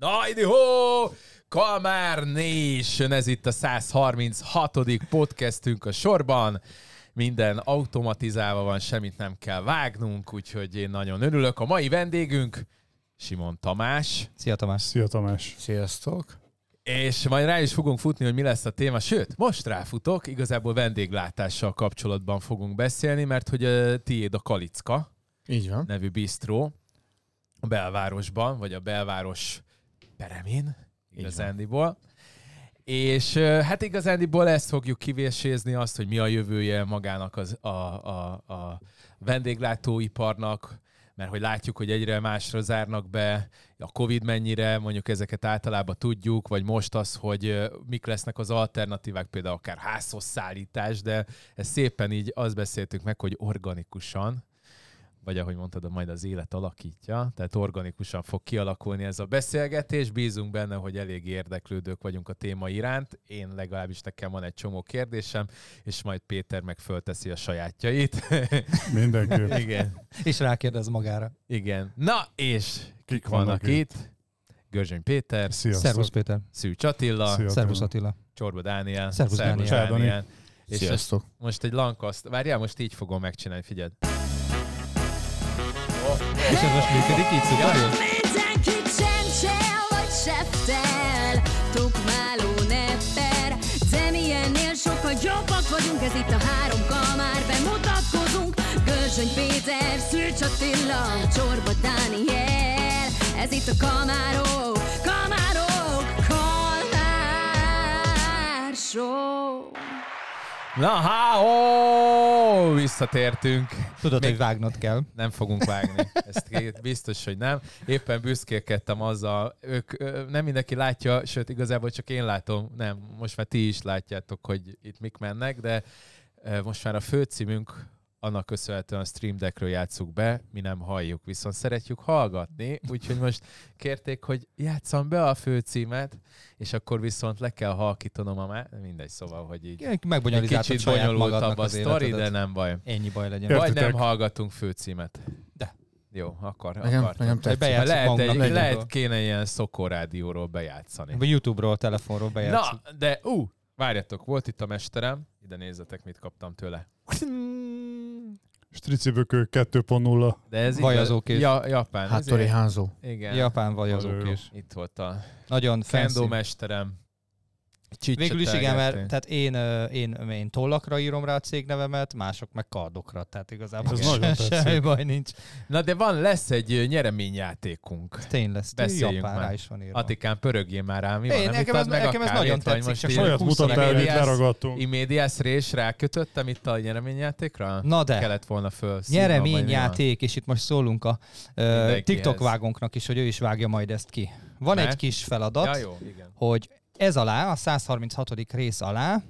Na, idi ho! Kalmár Nation, ez itt a 136. podcastünk a sorban. Minden automatizálva van, semmit nem kell vágnunk, úgyhogy én nagyon örülök. A mai vendégünk Simon Tamás. Szia Tamás! Szia Tamás! Sziasztok! És majd rá is fogunk futni, hogy mi lesz a téma. Sőt, most ráfutok, igazából vendéglátással kapcsolatban fogunk beszélni, mert hogy uh, tiéd a Kalicka Így van. nevű bistró a belvárosban, vagy a belváros peremén, igazándiból. És hát igazándiból ezt fogjuk kivésézni, azt, hogy mi a jövője magának az, a, a, a vendéglátóiparnak, mert hogy látjuk, hogy egyre másra zárnak be, a Covid mennyire, mondjuk ezeket általában tudjuk, vagy most az, hogy mik lesznek az alternatívák, például akár házhoz szállítás, de ezt szépen így azt beszéltük meg, hogy organikusan, vagy ahogy mondtad, majd az élet alakítja, tehát organikusan fog kialakulni ez a beszélgetés. Bízunk benne, hogy elég érdeklődők vagyunk a téma iránt. Én legalábbis nekem van egy csomó kérdésem, és majd Péter meg fölteszi a sajátjait. Mindenképp. igen, És rákérdez magára. igen. Na, és kik, Kik vannak, vannak itt? Görzsöny Péter, Sziasztok. Szervusz Péter! Szűcs Attila, Szia. Szervusz Attila! Csorba Dániel, Szervusz, Dániel. Dániel. És Sziasztok! most egy lankaszt. Várjál, most így fogom megcsinálni, figyeld. És ez most működik így szuperül? Mindenki csencsel vagy seftel Tukmáló nepper. De milyennél sokkal jobbak vagyunk Ez itt a három kamár. Bemutatkozunk Görzsöny Péter, Szűcs Attila Csorba Dániel. Ez itt a kamárok Kamárok Kalmár Show Na, há, ó, visszatértünk. Tudod, Még- hogy vágnod kell. Nem fogunk vágni. Ezt biztos, hogy nem. Éppen büszkélkedtem azzal, ők nem mindenki látja, sőt igazából csak én látom, nem, most már ti is látjátok, hogy itt mik mennek, de most már a főcímünk annak köszönhetően a Stream Deckről játsszuk be, mi nem halljuk, viszont szeretjük hallgatni, úgyhogy most kérték, hogy játszam be a főcímet, és akkor viszont le kell halkítanom a má... mindegy, szóval, hogy így egy Megbonyolítáltad kicsit bonyolultabb a az sztori, de nem baj. Ennyi baj legyen. Vagy nem hallgatunk főcímet. De. Jó, akkor. Nekem, akartam. nekem lehet, egy, legyen lehet kéne ilyen szokorádióról bejátszani. Vagy YouTube-ról, telefonról bejátszunk. Na, de ú, várjatok, volt itt a mesterem, ide nézzetek, mit kaptam tőle. Stricibökő 2.0. De ez Vajazókés. Ja, japán. Hattori Hanzo. Igen. Japán vajazók Nagyon is. Itt volt a Nagyon kendo fancy. mesterem. Végül is igen, mert tehát én, én, én tollakra írom rá a cégnevemet, mások meg kardokra, tehát igazából Ez nagyon semmi baj nincs. Na de van, lesz egy nyereményjátékunk. Tényleg, Beszéljünk Japánra már. is van írva. Atikán, pörögjél már rá, mi van? Én, Nem nekem ez- meg nekem ez nagyon tetszik, most csak Saját húszon mutattál, hogy leragadtunk. Imédiás rés rákötöttem itt a nyereményjátékra? Na de. Kellett volna föl. van? Nyereményjáték, és itt most szólunk a. TikTok vágónknak is, hogy ő is vágja majd ezt ki. Van egy kis feladat, Ja, jó, igen. hogy ez alá, a 136. rész alá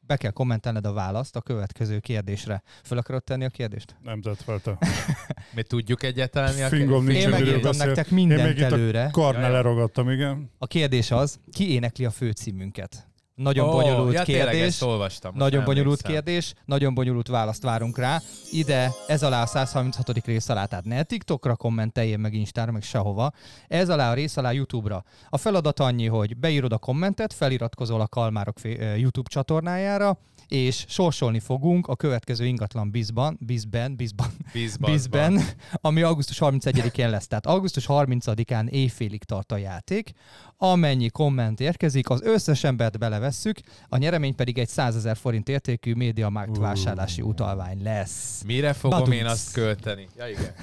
be kell kommentelned a választ a következő kérdésre. Föl akarod tenni a kérdést? Nem tett fel te. Mi tudjuk egyáltalán mi a Fingom nincs, Én megírtam nektek Én még mindent itt a előre. karnál lerogadtam, igen. A kérdés az, ki énekli a főcímünket? Nagyon Ó, bonyolult ja, tényleg kérdés. ezt olvastam. Nagyon bonyolult emlékszem. kérdés, nagyon bonyolult választ várunk rá. Ide, ez alá a 136. rész alá, tehát ne TikTokra kommenteljél meg Instára, meg sehova. Ez alá a rész alá YouTube-ra. A feladat annyi, hogy beírod a kommentet, feliratkozol a Kalmárok YouTube csatornájára, és sorsolni fogunk a következő ingatlan bizban, bizben, bizban, Bízban. bizben, ami augusztus 31-én lesz. Tehát augusztus 30-án éjfélig tart a játék. Amennyi komment érkezik, az összes embert belevesszük, a nyeremény pedig egy 100 ezer forint értékű médiamarkt Ú. vásárlási utalvány lesz. Mire fogom Badumc. én azt költeni? Ja, igen.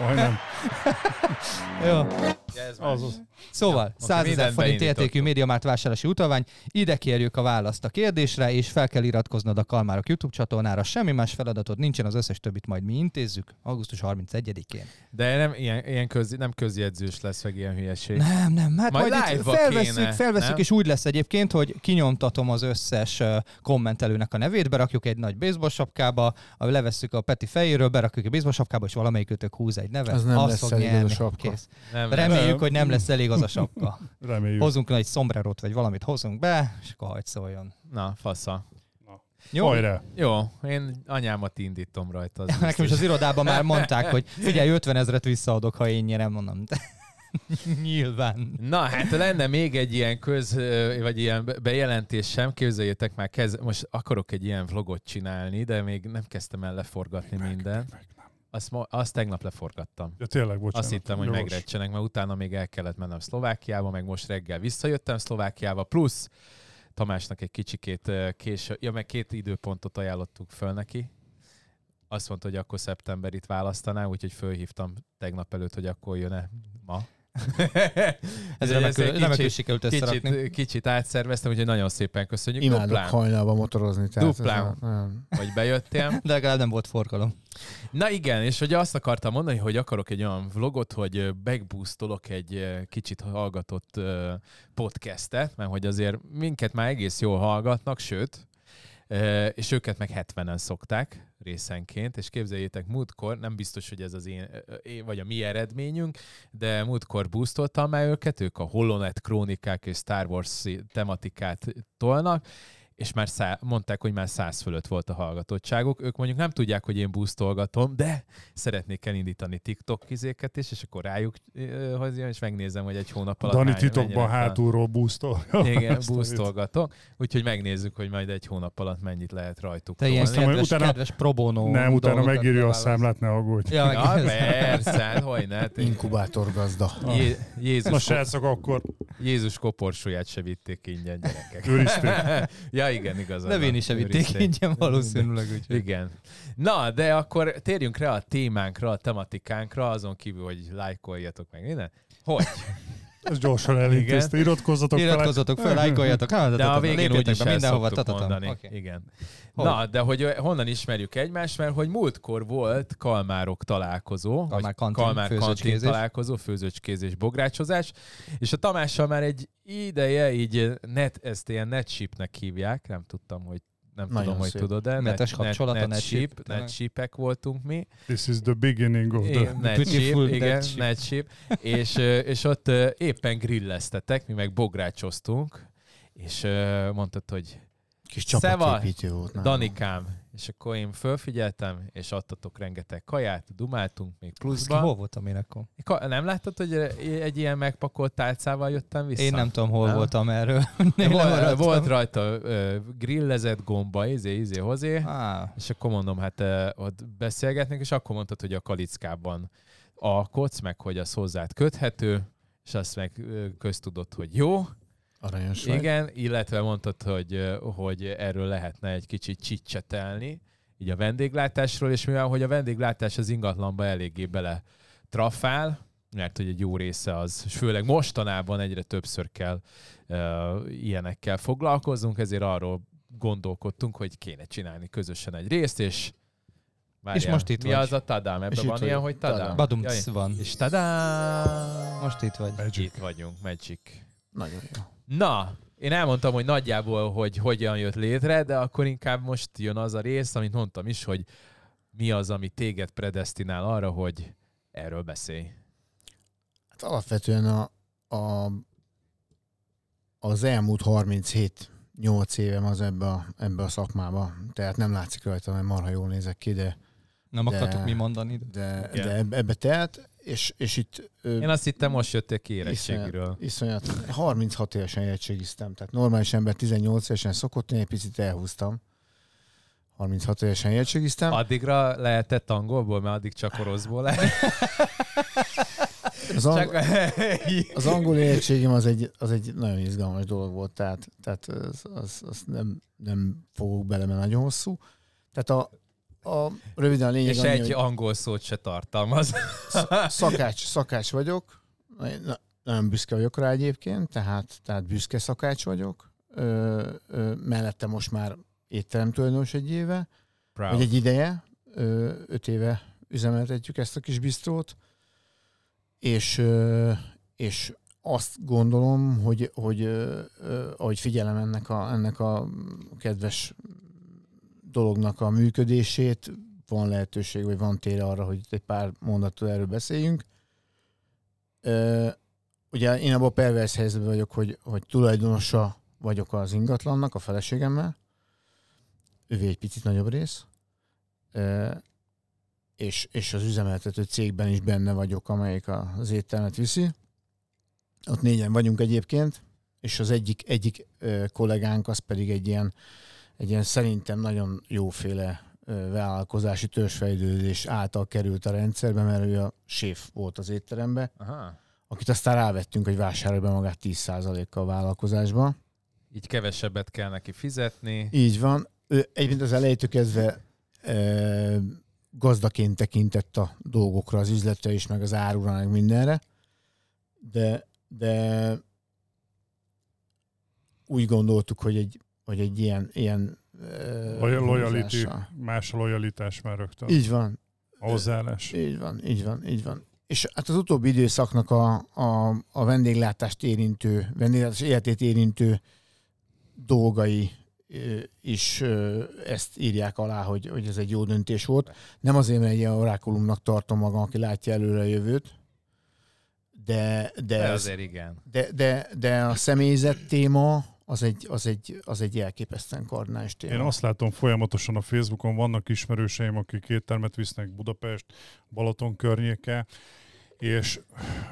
Majdnem. Jó. Ja, ez. Szóval, Oké, 100 ezer forint értékű médiamárt vásárlási utalvány, ide kérjük a választ a kérdésre, és fel kell iratkoznod a Kalmárok YouTube csatornára. Semmi más feladatod nincsen, az összes többit majd mi intézzük augusztus 31-én. De nem, ilyen, ilyen köz, nem közjegyzős lesz, meg ilyen hülyeség. Nem, nem, hát Majd majd, felveszünk, kéne, felveszünk nem? és úgy lesz egyébként, hogy kinyomtatom az összes kommentelőnek a nevét, berakjuk egy nagy baseball sapkába, levesszük a Peti fejéről, berakjuk a baseball sapkába, és valamelyikőtök húz egy nevet. Az nem lesz fog elég az a sapka. Kész. Nem. Reméljük, Nem. hogy nem lesz elég az a sapka. Reméljük. Hozunk egy szombrerot, vagy valamit hozunk be, és akkor hagyd szóljon. Na, fasza. Jó? Hajrá. Jó, én anyámat indítom rajta. Az Nekem is az irodában már mondták, hogy figyelj, 50 ezret visszaadok, ha én nyerem, mondom. Nyilván. Na, hát lenne még egy ilyen köz, vagy ilyen be- bejelentés sem, képzeljétek már, kez, most akarok egy ilyen vlogot csinálni, de még nem kezdtem el leforgatni Meg, mindent. meg nem. Azt, ma, azt tegnap leforgattam. Ja, tényleg, bocsánat. Azt hittem, hogy megrecsenek, mert utána még el kellett mennem Szlovákiába, meg most reggel visszajöttem Szlovákiába, plusz Tamásnak egy kicsikét késő, ja, meg két időpontot ajánlottuk föl neki. Azt mondta, hogy akkor szeptemberit választaná, úgyhogy fölhívtam tegnap előtt, hogy akkor jön-e ma. Ez remekül, egy remekül kicsit, sikerült összerakni. kicsit, kicsit átszerveztem, úgyhogy nagyon szépen köszönjük. Imádok Duplán, hajnalba motorozni. Tehát Duplán. Ez hogy bejöttél. De legalább nem volt forgalom. Na igen, és ugye azt akartam mondani, hogy akarok egy olyan vlogot, hogy ö, megboostolok egy kicsit hallgatott podcastet, mert hogy azért minket már egész jól hallgatnak, sőt, és őket meg 70-en szokták részenként, és képzeljétek, múltkor, nem biztos, hogy ez az én, vagy a mi eredményünk, de múltkor boostoltam már őket, ők a Holonet krónikák és Star Wars tematikát tolnak, és már szá- mondták, hogy már száz fölött volt a hallgatottságuk. Ők mondjuk nem tudják, hogy én boostolgatom, de szeretnék elindítani TikTok kizéket is, és akkor rájuk hozzám, és megnézem, hogy egy hónap alatt Dani titokban hátulról boostol. Igen, boostolgatok. Úgyhogy megnézzük, hogy majd egy hónap alatt mennyit lehet rajtuk Te ilyen kedves, utána- kedves pro bono Nem, utána megírja a számlát, ne aggódj. Ja, meg Ja, persze, hát hogy ne. hát Inkubátor gazda. Jé- Na Jézus, srácok, akkor Jézus koporsóját se vitték ingyen gyerekek. őrizték. ja, igen, igazán. Nevén is evitték ingyen valószínűleg. Úgyhogy. Igen. Na, de akkor térjünk rá a témánkra, a tematikánkra, azon kívül, hogy lájkoljatok meg minden. Hogy? Ez gyorsan elintézte. Iratkozzatok fel. Iratkozzatok fel, lájkoljatok. Hát, De a végén lépjetek úgyis mindenhova. mondani. Oké. Igen. Na, de hogy honnan ismerjük egymást, mert hogy múltkor volt kalmárok találkozó, Kalmár vagy kantin, kalmár kantin főzőcskézés. találkozó, főzőcskézés, bográcsozás, és a Tamással már egy ideje így net, ezt ilyen netshipnek hívják, nem tudtam, hogy nem Nagyon tudom, hogy szép. tudod-e. Netes kapcsolat a netship, netship, tényleg. netshipek voltunk mi. This is the beginning of the... Netship, Beautiful igen, netship. netship. És, és ott éppen grilleztetek, mi meg bográcsoztunk, és mondtad, hogy Kis Szeva, csapatépítő volt. nálam. Danikám, és akkor én fölfigyeltem, és adtatok rengeteg kaját, dumáltunk még Hol pluszban. voltam én akkor? Ka- nem láttad, hogy egy ilyen megpakolt tálcával jöttem vissza? Én nem tudom, hol Nem? voltam erről. Én Volt, volt rajta ö, grillezett gomba, izé, izé, hozé, Á, és akkor mondom, hát ö, ott beszélgetnek, és akkor mondtad, hogy a kalickában alkotsz, meg hogy az hozzád köthető, és azt meg köztudott, hogy jó, Aranyos vagy. Igen, illetve mondtad, hogy, hogy erről lehetne egy kicsit csicsetelni, így a vendéglátásról, és mivel hogy a vendéglátás az ingatlanba eléggé bele trafál, mert hogy egy jó része az, és főleg mostanában egyre többször kell uh, ilyenekkel foglalkoznunk, ezért arról gondolkodtunk, hogy kéne csinálni közösen egy részt, és Várjál, most itt mi vagy. az a tadám? Ebben És van ilyen, hogy tadám? Tadám. Badumc Jaj. van. És tadám! Most itt vagy. Magic. Itt vagyunk, Magic. Nagyon jó. Na, én elmondtam, hogy nagyjából, hogy hogyan jött létre, de akkor inkább most jön az a rész, amit mondtam is, hogy mi az, ami téged predestinál arra, hogy erről beszélj. Hát alapvetően a, a, az elmúlt 37 8 évem az ebbe a, ebbe a szakmába. Tehát nem látszik rajta, mert marha jól nézek ki, de, Nem De- akartuk mi mondani. de- de, de ebbe, ebbe telt, és, és itt Én azt hittem, most jöttél ki érettségiről. iszonyat, 36 évesen érettségiztem, tehát normális ember 18 évesen szokott, én egy picit elhúztam. 36 évesen érettségiztem. Addigra lehetett angolból, mert addig csak oroszból lehet. Az, ang- Csak... az angol érettségim az egy, az egy nagyon izgalmas dolog volt, tehát, tehát az, az, az nem, nem fogok bele, mert nagyon hosszú. Tehát a, a röviden a lényeg És annyi, egy hogy angol szót se tartalmaz. szakács, szakács vagyok, Na, nagyon büszke vagyok rá egyébként, tehát, tehát büszke szakács vagyok. Ö, ö, mellette most már étterem tulajdonos egy éve, vagy Proud. egy ideje, ö, öt éve üzemeltetjük ezt a kis bisztrót, és, ö, és azt gondolom, hogy, hogy ö, ö, ahogy figyelem ennek a, ennek a kedves dolognak a működését, van lehetőség, vagy van tére arra, hogy egy pár mondattal erről beszéljünk. Ö, ugye én abban a pervers helyzetben vagyok, hogy, hogy tulajdonosa vagyok az ingatlannak, a feleségemmel, ővé egy picit nagyobb rész, Ö, és, és az üzemeltető cégben is benne vagyok, amelyik az éttermet viszi. ott négyen vagyunk egyébként, és az egyik, egyik ö, kollégánk az pedig egy ilyen, egy ilyen szerintem nagyon jóféle ö, vállalkozási törzsfejlődés által került a rendszerbe, mert ő a séf volt az étterembe, Aha. akit aztán rávettünk, hogy vásárolja be magát 10%-kal a vállalkozásba. Így kevesebbet kell neki fizetni. Így van. Ő egyébként az elejétől kezdve e, gazdaként tekintett a dolgokra, az üzletre is, meg az árura, meg mindenre. De, de úgy gondoltuk, hogy egy, hogy egy ilyen, ilyen e, Loy- loyalty, más a lojalitás már rögtön. Így van. A hozzáállás. Így van, így van, így van. És hát az utóbbi időszaknak a, a, a vendéglátást érintő, vendéglátás életét érintő dolgai is ezt írják alá, hogy, hogy ez egy jó döntés volt. Nem azért, mert egy ilyen orákulumnak tartom magam, aki látja előre a jövőt, de, de, De ez, azért igen. de, de, de a személyzet téma az egy, az egy, az egy elképesztően kardinális téma. Én azt látom folyamatosan a Facebookon, vannak ismerőseim, akik éttermet visznek Budapest, Balaton környéke, és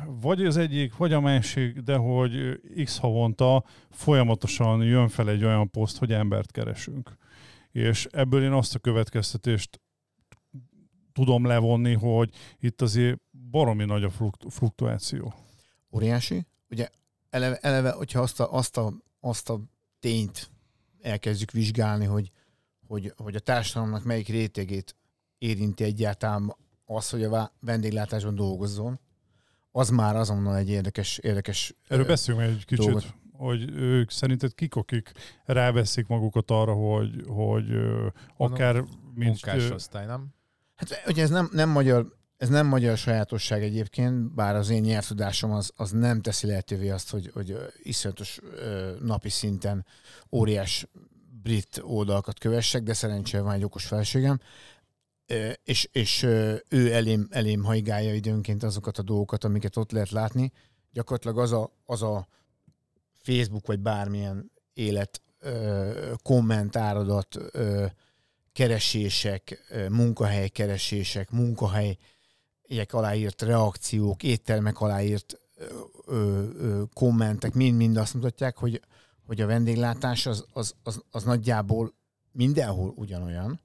vagy az egyik, vagy a másik, de hogy x havonta folyamatosan jön fel egy olyan poszt, hogy embert keresünk. És ebből én azt a következtetést tudom levonni, hogy itt azért baromi nagy a fluktu- fluktuáció. óriási. Ugye eleve, eleve hogyha azt a, azt, a, azt a tényt elkezdjük vizsgálni, hogy, hogy, hogy a társadalomnak melyik rétegét érinti egyáltalán az, hogy a vendéglátásban dolgozzon, az már azonnal egy érdekes, érdekes Erről ö, beszéljünk egy kicsit, dolgot. hogy ők szerinted kik, akik ráveszik magukat arra, hogy, hogy akár mint... Munkásosztály, nem? Hát ugye ez nem, nem magyar ez nem magyar sajátosság egyébként, bár az én nyelvtudásom az, az nem teszi lehetővé azt, hogy, hogy iszonyatos napi szinten óriás brit oldalakat kövessek, de szerencsére van egy okos felségem, Ö, és, és ő elém, elém haigálja időnként azokat a dolgokat, amiket ott lehet látni. Gyakorlatilag az a, az a Facebook vagy bármilyen élet komment áradat, ö, keresések, ö, munkahely munkahelyek aláírt reakciók, éttermek aláírt ö, ö, kommentek, mind-mind azt mutatják, hogy, hogy a vendéglátás az, az, az, az nagyjából mindenhol ugyanolyan.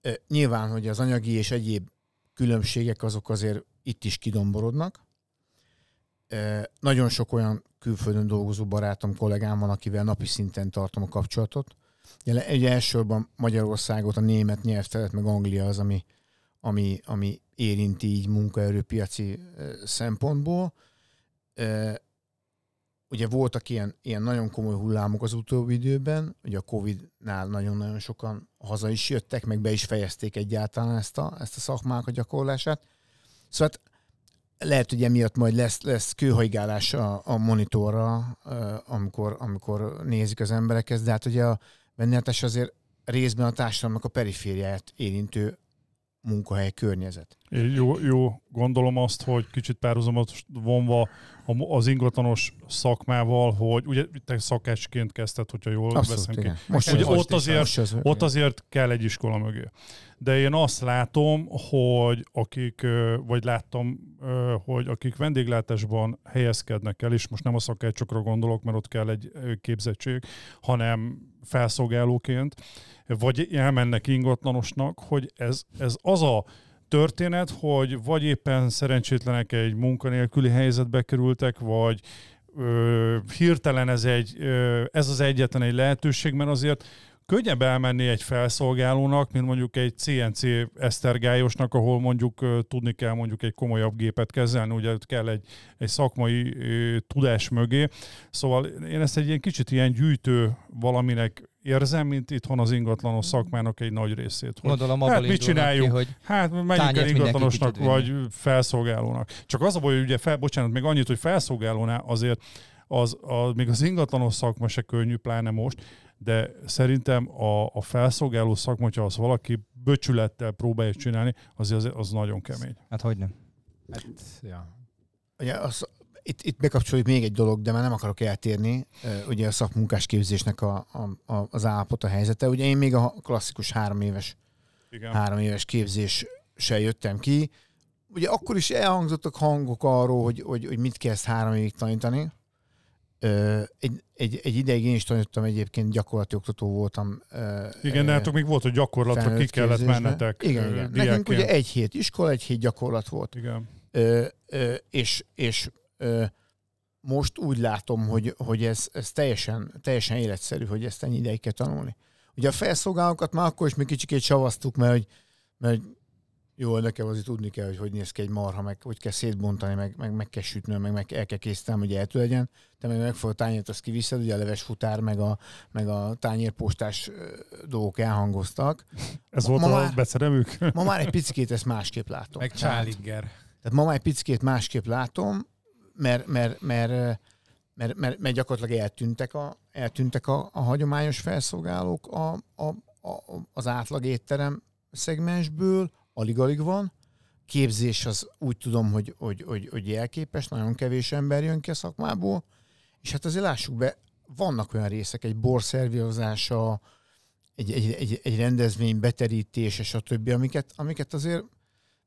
Ö, Nyilván, hogy az anyagi és egyéb különbségek azok azért itt is kidomborodnak. Ö, Nagyon sok olyan külföldön dolgozó barátom, kollégám van, akivel napi szinten tartom a kapcsolatot. Ugye elsősorban Magyarországot, a német nyelvteret, meg Anglia az, ami, ami, ami érinti így munkaerőpiaci szempontból. Ugye voltak ilyen, ilyen nagyon komoly hullámok az utóbbi időben, ugye a Covid-nál nagyon-nagyon sokan haza is jöttek, meg be is fejezték egyáltalán ezt a, ezt a szakmák a gyakorlását. Szóval hát lehet, hogy emiatt majd lesz, lesz kőhajgálás a, a monitorra, amikor, amikor nézik az emberek ezt, de hát ugye a vendéglátás azért részben a társadalomnak a perifériáját érintő munkahely környezet. Én Jó, jó, gondolom azt, hogy kicsit párhuzamot vonva az ingatlanos szakmával, hogy ugye te szakácsként kezdted, hogyha jól veszem ki. igen. Most, Ugye most ott azért- most az, Ott azért kell egy iskola mögé. De én azt látom, hogy akik, vagy láttam, hogy akik vendéglátásban helyezkednek el, és most nem a szakácsokra gondolok, mert ott kell egy képzettség, hanem felszolgálóként, vagy elmennek ingatlanosnak, hogy ez, ez az a történet, hogy vagy éppen szerencsétlenek egy munkanélküli helyzetbe kerültek, vagy ö, hirtelen ez, egy, ö, ez az egyetlen egy lehetőség, mert azért könnyebb elmenni egy felszolgálónak, mint mondjuk egy CNC esztergályosnak, ahol mondjuk tudni kell mondjuk egy komolyabb gépet kezelni, ugye kell egy, egy szakmai tudás mögé. Szóval én ezt egy ilyen kicsit ilyen gyűjtő valaminek érzem, mint itthon az ingatlanos szakmának egy nagy részét. Hogy, Gondolom hát mit indulnak csináljunk? Ki, hogy Hát menjünk el ingatlanosnak, vagy felszolgálónak. Csak az a baj, hogy ugye, fel, bocsánat, még annyit, hogy felszolgálónál azért az, az, még az ingatlanos szakma se könnyű, pláne most, de szerintem a, a felszolgáló szakma, hogyha az valaki böcsülettel próbálja csinálni, azért az, az nagyon kemény. hát hogy nem. Hát, ja. Ugye az, itt, itt bekapcsoljuk még egy dolog, de már nem akarok eltérni. Ugye a szakmunkás képzésnek a, a, a, az állapot, a helyzete. Ugye én még a klasszikus három éves, Igen. három éves képzéssel jöttem ki. ugye akkor is elhangzottak hangok arról, hogy, hogy, hogy mit kezd három évig tanítani. Ö, egy, egy, egy ideig én is tanítottam egyébként, gyakorlati oktató voltam. ö, Igen, de ö, hát még volt, hogy gyakorlatra ki kellett mennetek. Igen, igen. Nekünk ugye egy hét iskola, egy hét gyakorlat volt. Igen. Ö, ö, és és ö, most úgy látom, hogy, hogy ez, ez teljesen, teljesen életszerű, hogy ezt ennyi ideig kell tanulni. Ugye a felszolgálókat már akkor is még kicsikét savaztuk, mert hogy, mert hogy jó, nekem azért tudni kell, hogy hogy néz ki egy marha, meg hogy kell szétbontani, meg, meg, meg kell sütnöm, meg, meg el kell készítenem, hogy eltő legyen. Te meg megfogod a tányért, azt kiviszed, ugye a leves futár, meg a, meg a tányérpostás dolgok elhangoztak. Ez Ma- volt ma a beceremük? Ma már egy picikét ezt másképp látom. Meg Tehát- Csálinger. tehát ma már egy picit másképp látom, mert, mert, mert, mert, mert, mert gyakorlatilag eltűntek a, eltűntek a, a hagyományos felszolgálók a, a, a, az átlag étterem szegmensből, alig-alig van. Képzés az úgy tudom, hogy, hogy, hogy, hogy jelképes, nagyon kevés ember jön ki a szakmából, és hát azért lássuk be, vannak olyan részek, egy borszerviozása, egy, egy, egy, egy rendezvény beterítése, stb., amiket, amiket azért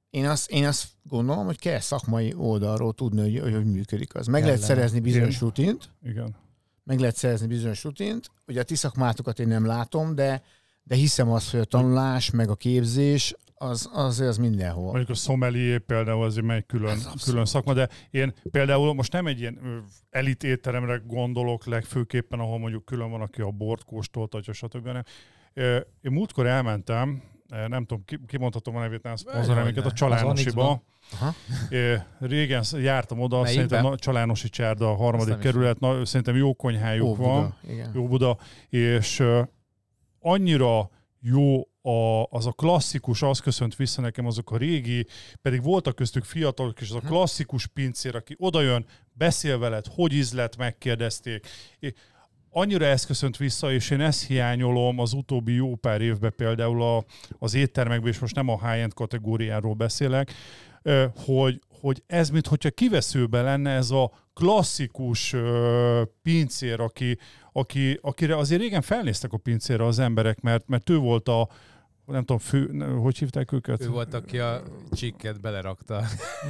én azt, én azt gondolom, hogy kell szakmai oldalról tudni, hogy, hogy, hogy működik az. Meg lehet Kellene. szerezni bizonyos rutint, Igen. meg lehet szerezni bizonyos rutint. Ugye a ti szakmátokat én nem látom, de, de hiszem azt, hogy a tanulás, meg a képzés, az, az, az mindenhol. Mondjuk a sommelier például azért megy külön, abszolút. külön szakma, de én például most nem egy ilyen elit étteremre gondolok legfőképpen, ahol mondjuk külön van, aki a bort kóstoltatja, stb. hanem Ö, Én múltkor elmentem, nem tudom, ki, kimondhatom a nevét, nem szponzorál minket, a Az Csalánosiba. Ö, Régen jártam oda, Melyikbe? szerintem a Csalánosi Csárda, a harmadik kerület, na, szerintem jó konyhájuk Ó, van. Buda, igen. Jó Buda, és annyira jó a, az a klasszikus, az köszönt vissza nekem, azok a régi, pedig voltak köztük fiatalok, és az a klasszikus pincér, aki odajön, beszél veled, hogy ízlet, megkérdezték. É- Annyira ez köszönt vissza, és én ezt hiányolom az utóbbi jó pár évben például a, az éttermekben, és most nem a high-end kategóriáról beszélek, hogy, hogy ez, mintha kiveszőben lenne ez a klasszikus pincér, aki, aki, akire azért régen felnéztek a pincérre az emberek, mert, mert ő volt a, nem tudom, fő, hogy hívták őket? Ő volt, aki a csikket belerakta.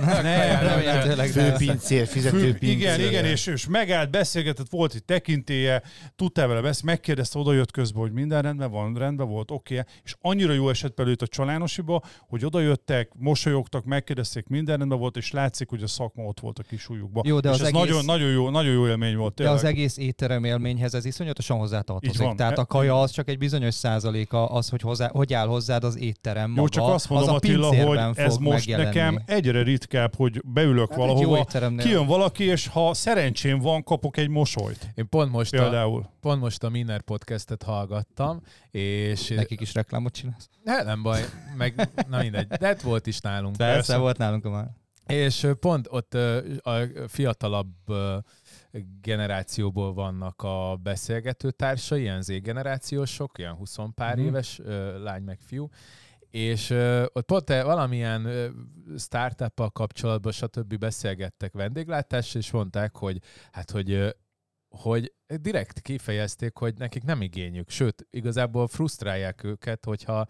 Ne, Nem, remélhetőleg nem. Főpincér, Fő, fizetőpincér. igen, igen, és, és megállt, beszélgetett, volt egy tekintélye, tudtál vele beszélni, megkérdezte, oda jött közben, hogy minden rendben van, rendben volt, oké, okay. és annyira jó esett belőle a csalánosiba, hogy oda jöttek, mosolyogtak, megkérdezték, minden rendben volt, és látszik, hogy a szakma ott volt a kis ujjukba. Jó, de és az ez egész- nagyon, nagyon, jó, nagyon jó élmény volt. De Tényleg. az egész étterem élményhez ez iszonyatosan hozzátartozik. Tehát a kaja az csak egy bizonyos százaléka az, hogy, hozzá, hogy áll hozzád az étterem maga. Jó, csak azt mondom, az a Attila, hogy ez most megjelenni. nekem egyre ritkább, hogy beülök Hát valahova, kijön valaki, és ha szerencsém van, kapok egy mosolyt. Én pont most, a, Például. pont most a Miner podcastet hallgattam, és Nekik is reklámot csinálsz? hát nem baj, meg na mindegy, de hát volt is nálunk. Persze, Persze. volt nálunk a már. És pont ott a fiatalabb generációból vannak a beszélgető társai, ilyen Z-generációsok, ilyen 20 pár Mhm. éves ö, lány meg fiú, és ö, ott pont valamilyen ö, startup kapcsolatban, stb. beszélgettek vendéglátás, és mondták, hogy hát, hogy ö, hogy direkt kifejezték, hogy nekik nem igényük, sőt, igazából frusztrálják őket, hogyha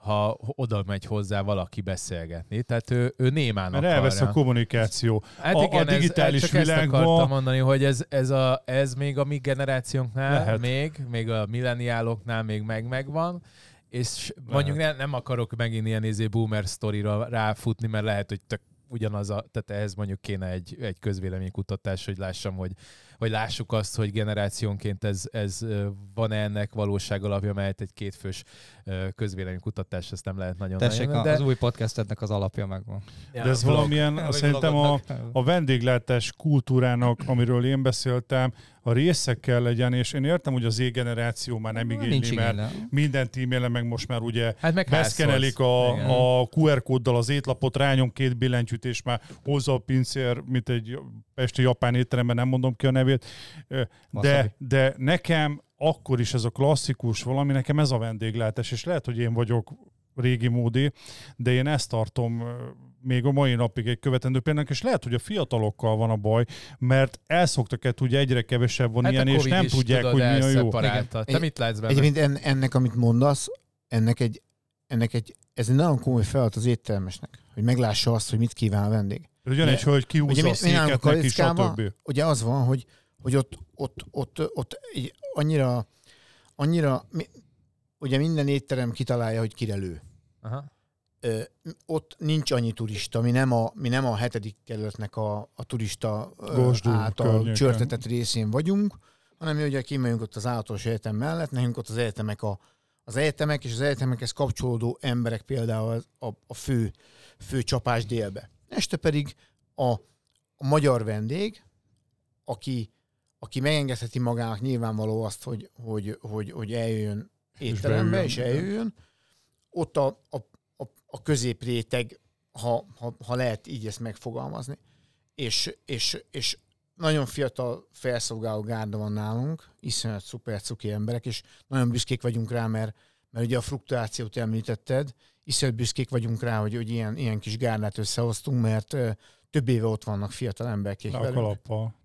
ha oda megy hozzá valaki beszélgetni. Tehát ő, ő némán Mert akarja. elvesz a kommunikáció. Hát A- a igen, digitális ez, csak világban- ezt akartam mondani, hogy ez, ez, a, ez még a mi generációnknál, Lehet. még, még a milleniáloknál még meg megvan, és mondjuk ne, nem akarok megint ilyen izé boomer sztorira ráfutni, mert lehet, hogy tök ugyanaz a, tehát ehhez mondjuk kéne egy, egy közvéleménykutatás, hogy lássam, hogy, hogy lássuk azt, hogy generációnként ez, ez van-e ennek valóság alapja, mert egy kétfős közvéleménykutatás, ezt nem lehet nagyon Tessék, nagyon, a- az új podcastednek az alapja megvan. Ja, De ez vlog. valamilyen, Vagy szerintem a, a vendéglátás kultúrának, amiről én beszéltem, a része kell legyen, és én értem, hogy az Z-generáció már nem igényli, Nincs mert igényle. mindent e meg most már ugye Hát meg beszkenelik házhoz. Igen. a, a QR kóddal az étlapot, rányom két billentyűt, és már hozza a pincér, mint egy pesti japán étteremben, nem mondom ki a nevét. Wasabi. De, de nekem akkor is ez a klasszikus valami, nekem ez a vendéglátás, és lehet, hogy én vagyok régi módi, de én ezt tartom még a mai napig egy követendő példának, és lehet, hogy a fiatalokkal van a baj, mert elszoktak el ugye egyre kevesebb van Hát ilyen, és nem tudják, tudod, hogy mi a jó. Te Egy- mit látsz benne? Egyébként en, ennek, amit mondasz, ennek egy, ennek egy ez egy nagyon komoly feladat az éttermesnek, hogy meglássa azt, hogy mit kíván a vendég. Jön egy hölgy, kiúzza Ugye a széket a neki, stb. Ugye az van, hogy, hogy ott, ott, ott, ott annyira, annyira, ugye minden étterem kitalálja, hogy kire lő. Aha. Ö, ott nincs annyi turista, mi nem a, mi nem a hetedik kerületnek a, a turista Gosdú által környéken. csörtetett részén vagyunk, hanem mi ugye kimegyünk ott az általános egyetem mellett, nekünk ott az egyetemek a, az egyetemek és az egyetemekhez kapcsolódó emberek például a, a fő, fő csapás délbe. Este pedig a, a magyar vendég, aki, aki megengedheti magának nyilvánvaló azt, hogy, hogy, hogy, hogy eljöjjön étterembe, beüljön, és eljöjjön, ott a, a, a, a középréteg, ha, ha, ha lehet így ezt megfogalmazni. És, és, és nagyon fiatal felszolgáló gárda van nálunk, iszonyat szuper cuki emberek, és nagyon büszkék vagyunk rá, mert, mert ugye a fluktuációt említetted, iszonyat büszkék vagyunk rá, hogy, hogy ilyen, ilyen kis gárdát összehoztunk, mert több éve ott vannak fiatal emberek.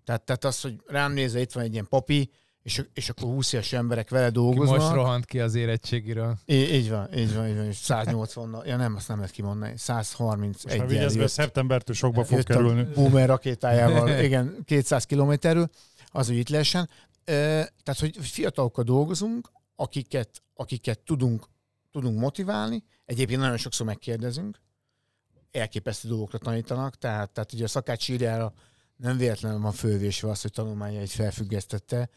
Tehát, tehát az, hogy rám nézve, itt van egy ilyen papi, és, és akkor 20 éves emberek vele Ki dolgoznak. most rohant ki az érettségiről. Így, így van, így van, így van. És 180, ja nem, azt nem lehet kimondani. 131 Most már vigyázz, mert szeptembertől sokba fog jött kerülni. a Boomer rakétájával, igen, 200 kilométerről, az, hogy itt lehessen. Tehát, hogy fiatalokkal dolgozunk, akiket, akiket tudunk, tudunk motiválni. Egyébként nagyon sokszor megkérdezünk, elképesztő dolgokra tanítanak, tehát, tehát ugye a szakács írjára nem véletlenül van fölvésve az, hogy tanulmányait felfüggesztette.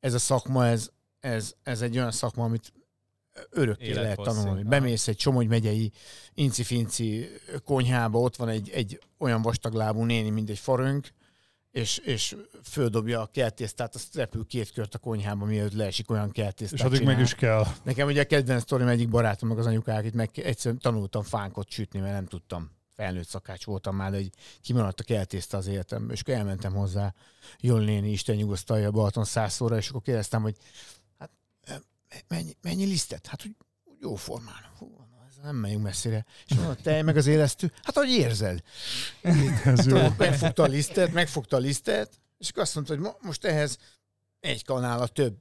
Ez a szakma, ez, ez, ez egy olyan szakma, amit örökké lehet Élethosszig. tanulni. Bemész egy Somogy megyei incifinci konyhába, ott van egy, egy olyan vastaglábú néni, mint egy farönk, és, és földobja a keltésztát, azt repül két kört a konyhába, mielőtt leesik olyan keltésztát És addig csinál. meg is kell. Nekem ugye a kedvenc sztorim egyik barátom, meg az anyukák, itt meg egyszerűen tanultam fánkot sütni, mert nem tudtam. Felnőtt szakács voltam már, de egy kimaradt a keltészta az életemben, és akkor elmentem hozzá, jól néni, Isten nyugosztalja Balaton százszóra, és akkor kérdeztem, hogy hát eh, mennyi, mennyi lisztet? Hát, hogy jó formán. Hú, nem megyünk messzire. És mondom, te meg az élesztő? Hát, hogy érzed? Ez jó. Tudod, megfogta a lisztet, megfogta a lisztet, és akkor azt mondta, hogy mo- most ehhez egy kanála több.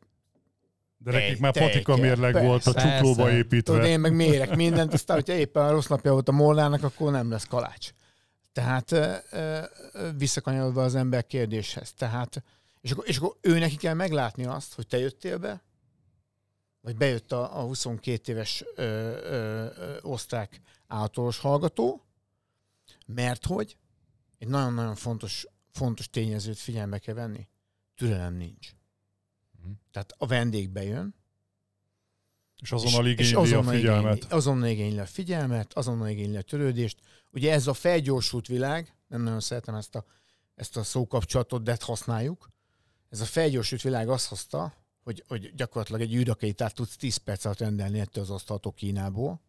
De nekik már patika mérleg Persze. volt a csuklóba Persze. építve. Tudod, én meg mérek mindent, aztán, hogyha éppen a rossz napja volt a molnának, akkor nem lesz kalács. Tehát visszakanyarodva az ember kérdéshez. Tehát, és akkor, és akkor ő neki kell meglátni azt, hogy te jöttél be, vagy bejött a, a 22 éves ö, ö, ö, osztrák általános hallgató, mert hogy egy nagyon-nagyon fontos, fontos tényezőt figyelme kell venni. Türelem nincs. Mhm. Tehát a vendég bejön, És azonnal és igényli a azonnal figyelmet. Igényli, azonnal igényli a figyelmet, azonnal igényli a törődést. Ugye ez a felgyorsult világ, nem nagyon szeretem ezt a, ezt a szókapcsolatot, de ezt használjuk. Ez a felgyorsult világ azt hozta, hogy, hogy gyakorlatilag egy űrrakétát tudsz 10 perc alatt rendelni ettől az asztaltól Kínából,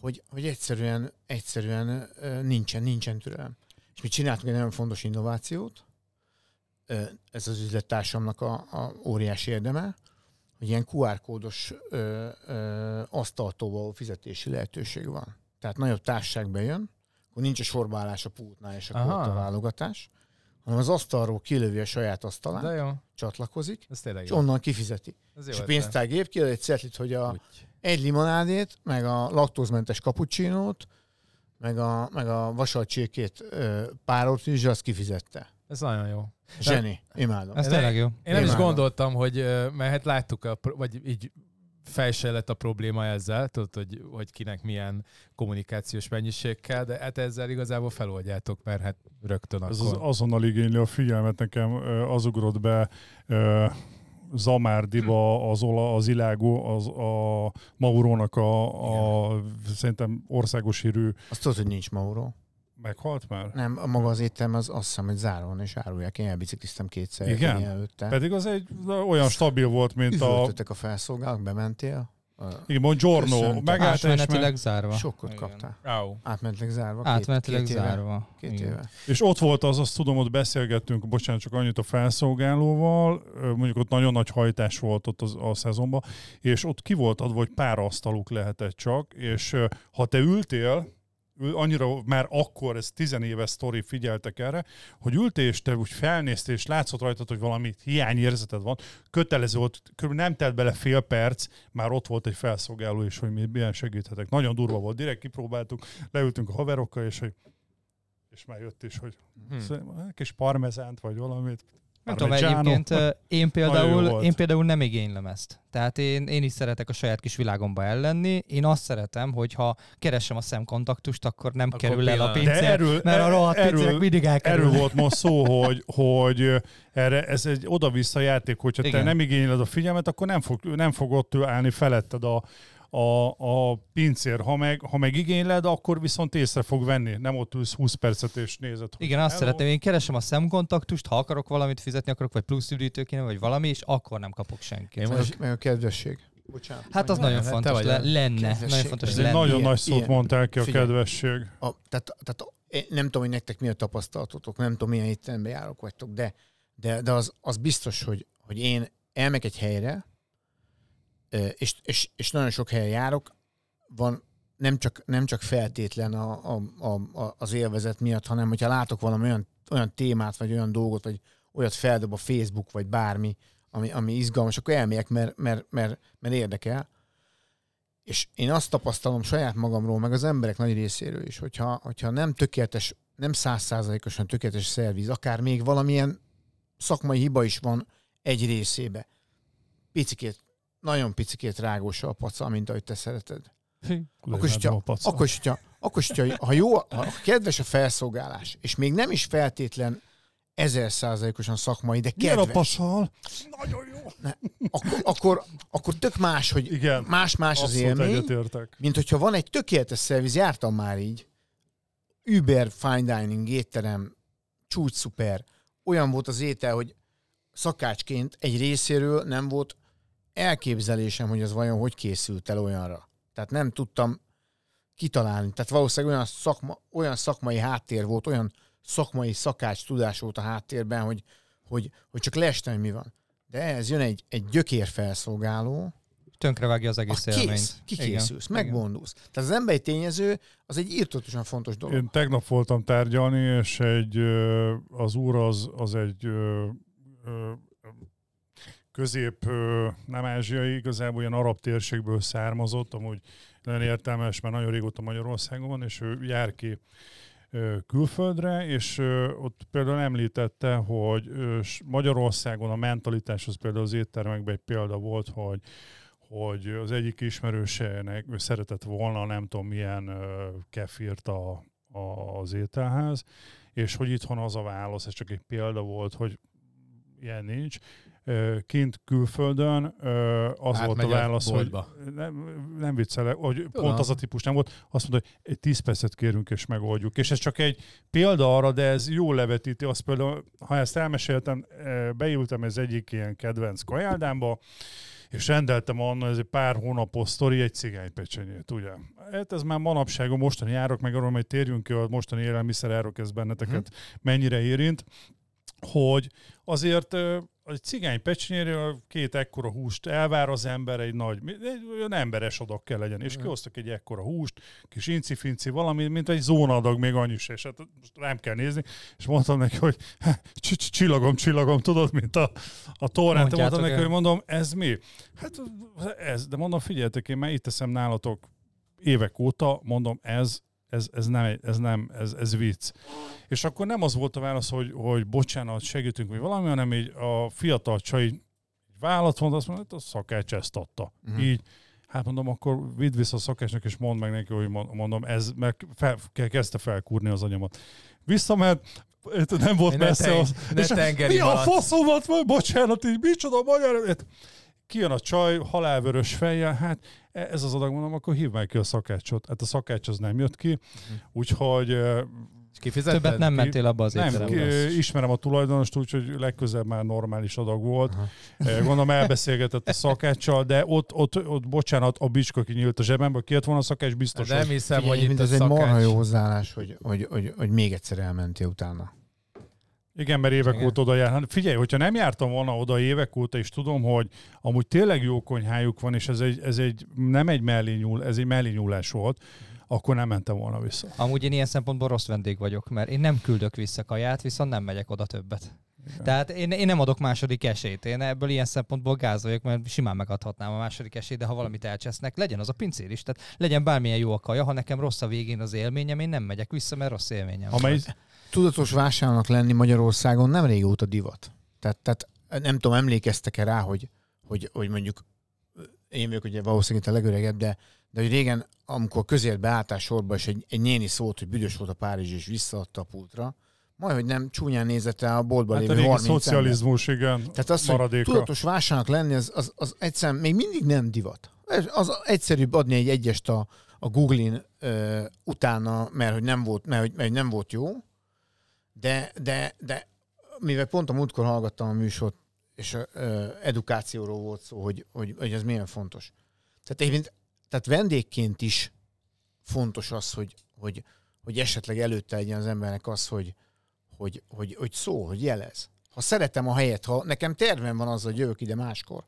hogy, hogy egyszerűen, egyszerűen nincsen, nincsen türelem. És mi csináltunk egy nagyon fontos innovációt, ez az üzlettársamnak a, a óriási érdeme, hogy ilyen QR kódos ö, ö, asztaltól való fizetési lehetőség van. Tehát nagyobb társaság bejön, akkor nincs a sorbaállás a pultnál és ott a válogatás, hanem az asztalról kilövi a saját asztalán, De jó, csatlakozik, ez és jó. onnan kifizeti. Ez és a pénztárgép kiad egy cetlit, hogy a, Úgy. egy limonádét, meg a laktózmentes cappuccinót, meg a, meg a vasalcsékét párolt is, azt kifizette. Ez nagyon jó. Zseni, imádom. Ez Ez tényleg jó. Én nem is Imádom. gondoltam, hogy, mert hát láttuk, a, vagy így fejse lett a probléma ezzel, tudod, hogy, hogy kinek milyen kommunikációs mennyiség kell, de hát ezzel igazából feloldjátok, mert hát rögtön Ez akkor. az azonnal igényli a figyelmet. Nekem az ugrott be ö, Zamárdiba az, ola, az Ilágó, az a Maurónak a, a szerintem országos hírű Azt tudod, hogy nincs Mauro. Meghalt már? Nem, a maga az étterem az azt hiszem, hogy zárva van, és árulják. Én elbicikliztem kétszer. Igen? Előtte. Pedig az egy olyan stabil volt, mint a... A felszolgálók, bementél. Igen, Buongiorno, Köszöntöm. megállt és, Átmenetileg meg, zárva. Sokkot Igen. kaptál. Au. Átmenetileg zárva. Két, Átmenetileg két éve. zárva. Két Igen. éve. és ott volt az, azt tudom, ott beszélgettünk, bocsánat, csak annyit a felszolgálóval, mondjuk ott nagyon nagy hajtás volt ott az, a szezonban, és ott ki volt adva, hogy pár asztaluk lehetett csak, és ha te ültél, ül- annyira már akkor, ez tizenéves sztori, figyeltek erre, hogy ültél és te úgy felnéztél, és látszott rajtad, hogy valami hiányérzeted van, kötelező volt, kb. nem telt bele fél perc, már ott volt egy felszolgáló is, hogy mi milyen segíthetek. Nagyon durva volt, direkt kipróbáltuk, leültünk a haverokkal, és hogy és már jött is, hogy Hm. egy kis parmezánt, vagy valamit. Nem tudom, egyébként én például, én például nem igénylem ezt. Tehát én, én is szeretek a saját kis világomba ellenni. Én azt szeretem, hogy ha keresem a szemkontaktust, akkor nem Akkor kerül el a pincér, De erről- mert a rohadt erről- pincérek mindig elkerül. Erről volt most szó, hogy, hogy erre, ez egy oda-vissza játék, hogyha te Igen. nem igényled a figyelmet, akkor nem fog, nem fog ott állni feletted a, a, a pincér. Ha meg, ha meg igényled, akkor viszont észre fog venni. Nem ott ülsz 20 percet és nézed. hogy Igen, azt hello. szeretném, én keresem a szemkontaktust, ha akarok valamit fizetni akarok, vagy plusz üdítő kéne, vagy valami, és akkor nem kapok senkit. Én a, meg a kedvesség. Bocsánat. Hát az nagyon fontos vagy le, lenne. kedvesség. Nagyon fontos Ez Ez egy lenne. nagyon Ilyen- nagy szót ilyen. mondtál ki a Figyelj. kedvesség. A, tehát, tehát én nem tudom, hogy nektek mi a tapasztalatotok, nem tudom, milyen étterembe járok vagytok, de, de, de az, az biztos, hogy, hogy én elmegyek egy helyre, és, és, és nagyon sok helyen járok, van nem csak, nem csak feltétlen a, a, a, az élvezet miatt, hanem hogyha látok valami olyan, olyan témát, vagy olyan dolgot, vagy olyat feldob a Facebook, vagy bármi, ami, ami izgalmas, akkor elmegyek, mert, mert, mert, mert érdekel. És én azt tapasztalom saját magamról, meg az emberek nagy részéről is, hogyha, hogyha nem tökéletes, nem százszázalékosan tökéletes szerviz, akár még valamilyen szakmai hiba is van egy részébe. Picikét, nagyon picikét rágós a paca, mint ahogy te szereted. Akkor is, Legyen a hogyha, paca. akkor is, akkor ha jó, ha kedves a felszolgálás, és még nem is feltétlen ezer százalékosan szakmai, de Milyen a kedves, pasal? Nagyon jó. akkor, akkor, akkor tök más, hogy Igen. más-más az élmény, egyetértek. mint hogyha van egy tökéletes szerviz, jártam már így, Uber fine dining étterem, csúcs szuper, olyan volt az étel, hogy szakácsként egy részéről nem volt elképzelésem, hogy az vajon hogy készült el olyanra. Tehát nem tudtam kitalálni. Tehát valószínűleg olyan, szakma, olyan szakmai háttér volt, olyan szakmai szakács tudás volt a háttérben, hogy, hogy, hogy csak leestem, hogy mi van. De ehhez jön egy, egy gyökérfelszolgáló, Tönkrevágja az egész a élményt. kész, kikészülsz, Igen. megbondulsz. Tehát az emberi tényező az egy írtótosan fontos dolog. Én tegnap voltam tárgyalni, és egy, az úr az, az egy közép, nem ázsiai, igazából ilyen arab térségből származott, amúgy nagyon értelmes, mert nagyon régóta Magyarországon van, és ő jár ki külföldre, és ott például említette, hogy Magyarországon a mentalitás az például az éttermekben egy példa volt, hogy hogy az egyik ismerősének ő szeretett volna nem tudom milyen ö, kefírt a, a, az ételház, és hogy itthon az a válasz, ez csak egy példa volt, hogy ilyen nincs. Kint külföldön az volt a Átmegy a válasz, hogy nem, nem viccelek, hogy Tudom. pont az a típus nem volt, azt mondta, hogy egy 10 percet kérünk és megoldjuk. És ez csak egy példa arra, de ez jó levetíti. Azt például, ha ezt elmeséltem, beültem ez egyik ilyen kedvenc kajáldámba, és rendeltem anna, ez egy pár hónapos sztori, egy cigánypecsenyét, ugye? Hát ez már manapság a mostani árok, meg arról majd térjünk ki, a mostani élelmiszer árok, ez benneteket mennyire érint, hogy azért egy cigány pecsenyéről két ekkora húst elvár az ember, egy nagy, egy olyan emberes adag kell legyen, és kihoztak egy ekkora húst, kis inci-finci valami, mint egy zónadag még annyi se, és hát most nem kell nézni, és mondtam neki, hogy "Csi- csi- csillagom, csillagom, tudod, mint a, a torrent, mondtam neki, hogy mondom, ez mi? Hát ez, de mondom, figyeljetek, én már itt teszem nálatok évek óta, mondom, ez, ez, ez nem, ez nem, ez, ez vicc. És akkor nem az volt a válasz, hogy, hogy bocsánat, segítünk, vagy valami, hanem így a fiatal csaj így választ mondta, azt mondta, hogy a szakács ezt adta. Uh-huh. Így, hát mondom, akkor vidd vissza a szakácsnak, és mondd meg neki, hogy mond- mondom, ez, mert fel, ke- kezdte felkúrni az anyamat. Visszament, nem volt Ne messze ten- az. ne és mi a faszomat van, bocsánat, így micsoda magyar. Kijön a csaj, halálvörös fejjel, hát ez az adag, mondom, akkor hívd meg ki a szakácsot. Hát a szakács az nem jött ki, Mhm. úgyhogy kifizetted? Többet nem mentél abba az nem, étterembe. ismerem a tulajdonost, úgyhogy legközelebb már normális adag volt. Aha. Eh, Gondolom elbeszélgetett a szakáccsal, de ott, ott, ott bocsánat, a bicska kinyílt a zsebembe, kijött volna a szakács, biztos, De nem hogy hiszem, Figyelj, hogy itt ez egy marha jó hozzáállás, hogy, hogy, hogy, hogy még egyszer elmentél utána. Igen, mert évek Igen. óta oda jár. Hát figyelj, hogyha nem jártam volna oda évek óta, és tudom, hogy amúgy tényleg jó konyhájuk van, és ez egy, ez egy nem egy mellényúl, ez egy mellényúlás volt, akkor nem mentem volna vissza. Amúgy én ilyen szempontból rossz vendég vagyok, mert én nem küldök vissza kaját, viszont nem megyek oda többet. Igen. Tehát én, én nem adok második esélyt. Én ebből ilyen szempontból gáz vagyok, mert simán megadhatnám a második esélyt, de ha valamit elcsesznek, legyen az a pincér is. Tehát legyen bármilyen jó a kaja, ha nekem rossz a végén az élményem, én nem megyek vissza, mert rossz élményem. van. Amely, Tudatos vásárnak lenni Magyarországon nem régóta divat. Tehát, tehát nem tudom, emlékeztek-e rá, hogy, hogy, hogy mondjuk én vagyok ugye valószínűleg a legöregebb, de, de hogy régen, amikor közérbe álltál sorba, és egy, egy néni szólt, hogy büdös volt a Párizs, és visszaadta a pultra, majd, hogy nem csúnyán nézett el a boltban hát lévő régi 30 ember. szocializmus, igen, Tehát az, hogy maradéka. tudatos vásárnak lenni, az, az, az egyszerűen még mindig nem divat. Az egyszerűbb adni egy egyest a, a Google-in ö, utána, mert hogy nem volt, mert, hogy, mert hogy nem volt jó, de, de, de mivel pont a múltkor hallgattam a műsort, és ö, edukációról volt szó, hogy, hogy, hogy ez milyen fontos. Tehát, egyébként, tehát vendégként is fontos az, hogy, hogy, hogy esetleg előtte legyen az embernek az, hogy, hogy, hogy, hogy szól, hogy jelez. Ha szeretem a helyet, ha nekem tervem van az, hogy jövök ide máskor,